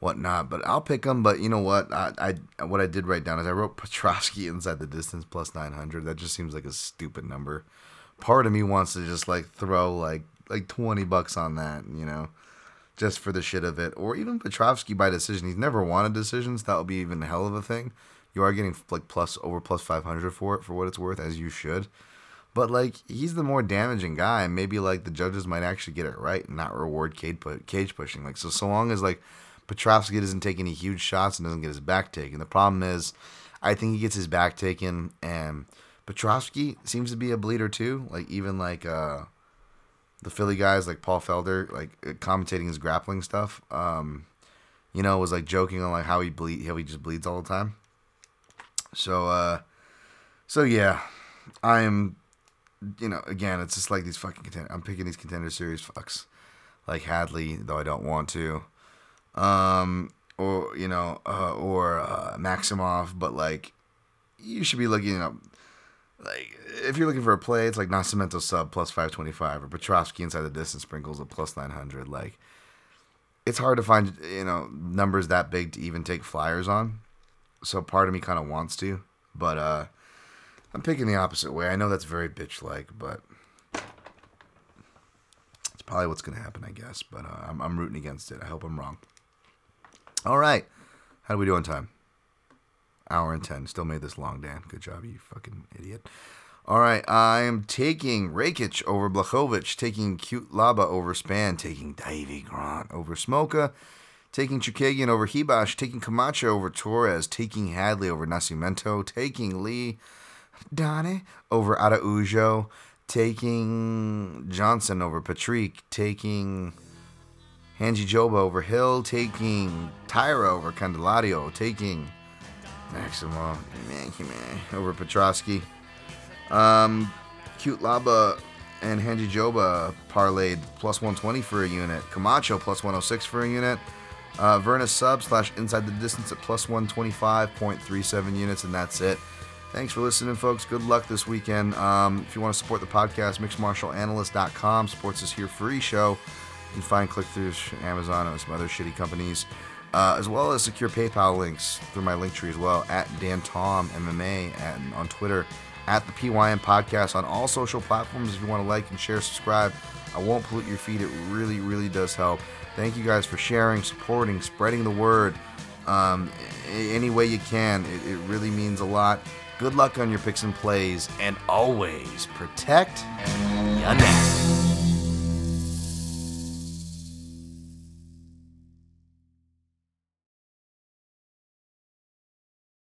whatnot. But I'll pick him. But you know what? I, I what I did write down is I wrote Petrovsky inside the distance plus nine hundred. That just seems like a stupid number. Part of me wants to just like throw like like twenty bucks on that, you know just for the shit of it, or even Petrovsky by decision. He's never wanted decisions. That would be even a hell of a thing. You are getting like plus over plus five hundred for it for what it's worth, as you should. But like he's the more damaging guy, and maybe like the judges might actually get it right and not reward cage, cage pushing. Like so, so long as like Petrovsky doesn't take any huge shots and doesn't get his back taken. The problem is, I think he gets his back taken, and Petrovsky seems to be a bleeder too. Like even like uh, the Philly guys, like Paul Felder, like uh, commentating his grappling stuff. Um, you know, was like joking on like how he bleed, how he just bleeds all the time. So, uh, so yeah, I am. You know, again, it's just like these fucking. I'm picking these contender series fucks, like Hadley, though I don't want to. Um, or you know, uh, or uh, Maximov, but like, you should be looking up. Like, if you're looking for a play, it's like Nascimento sub plus 525 or Petrovsky inside the distance sprinkles a plus 900. Like, it's hard to find, you know, numbers that big to even take flyers on. So part of me kind of wants to, but uh, I'm picking the opposite way. I know that's very bitch like, but it's probably what's going to happen, I guess. But uh, I'm, I'm rooting against it. I hope I'm wrong. All right. How do we do on time? Hour and 10. Still made this long, Dan. Good job, you fucking idiot. All right. I am taking Rakic over Blachowicz, taking Cutelaba over Spann, taking Davey Grant over Smolka, taking Chukagian over Hibash, taking Camacho over Torres, taking Hadley over Nascimento, taking Lee Donnie over Araujo, taking Johnson over Patrick, taking Hanji Joba over Hill, taking Taira over Candelario, taking Maximo over Petrosky. Um, Cutelaba and Hanji Joba parlayed plus 120 for a unit. Camacho plus 106 for a unit. Uh, Virna sub slash inside the distance at plus 125.37 units, and that's it. Thanks for listening, folks. Good luck this weekend. Um, if you want to support the podcast, mixedmartialanalyst.com supports this here free show. You can find click throughs Amazon and some other shitty companies, uh, as well as secure PayPal links through my link tree as well at Dan Tom MMA and on Twitter at the PYN podcast on all social platforms. If you want to like and share, subscribe, I won't pollute your feed. It really, really does help. Thank you guys for sharing, supporting, spreading the word um, any way you can. It, it really means a lot. Good luck on your picks and plays, and always protect your neck.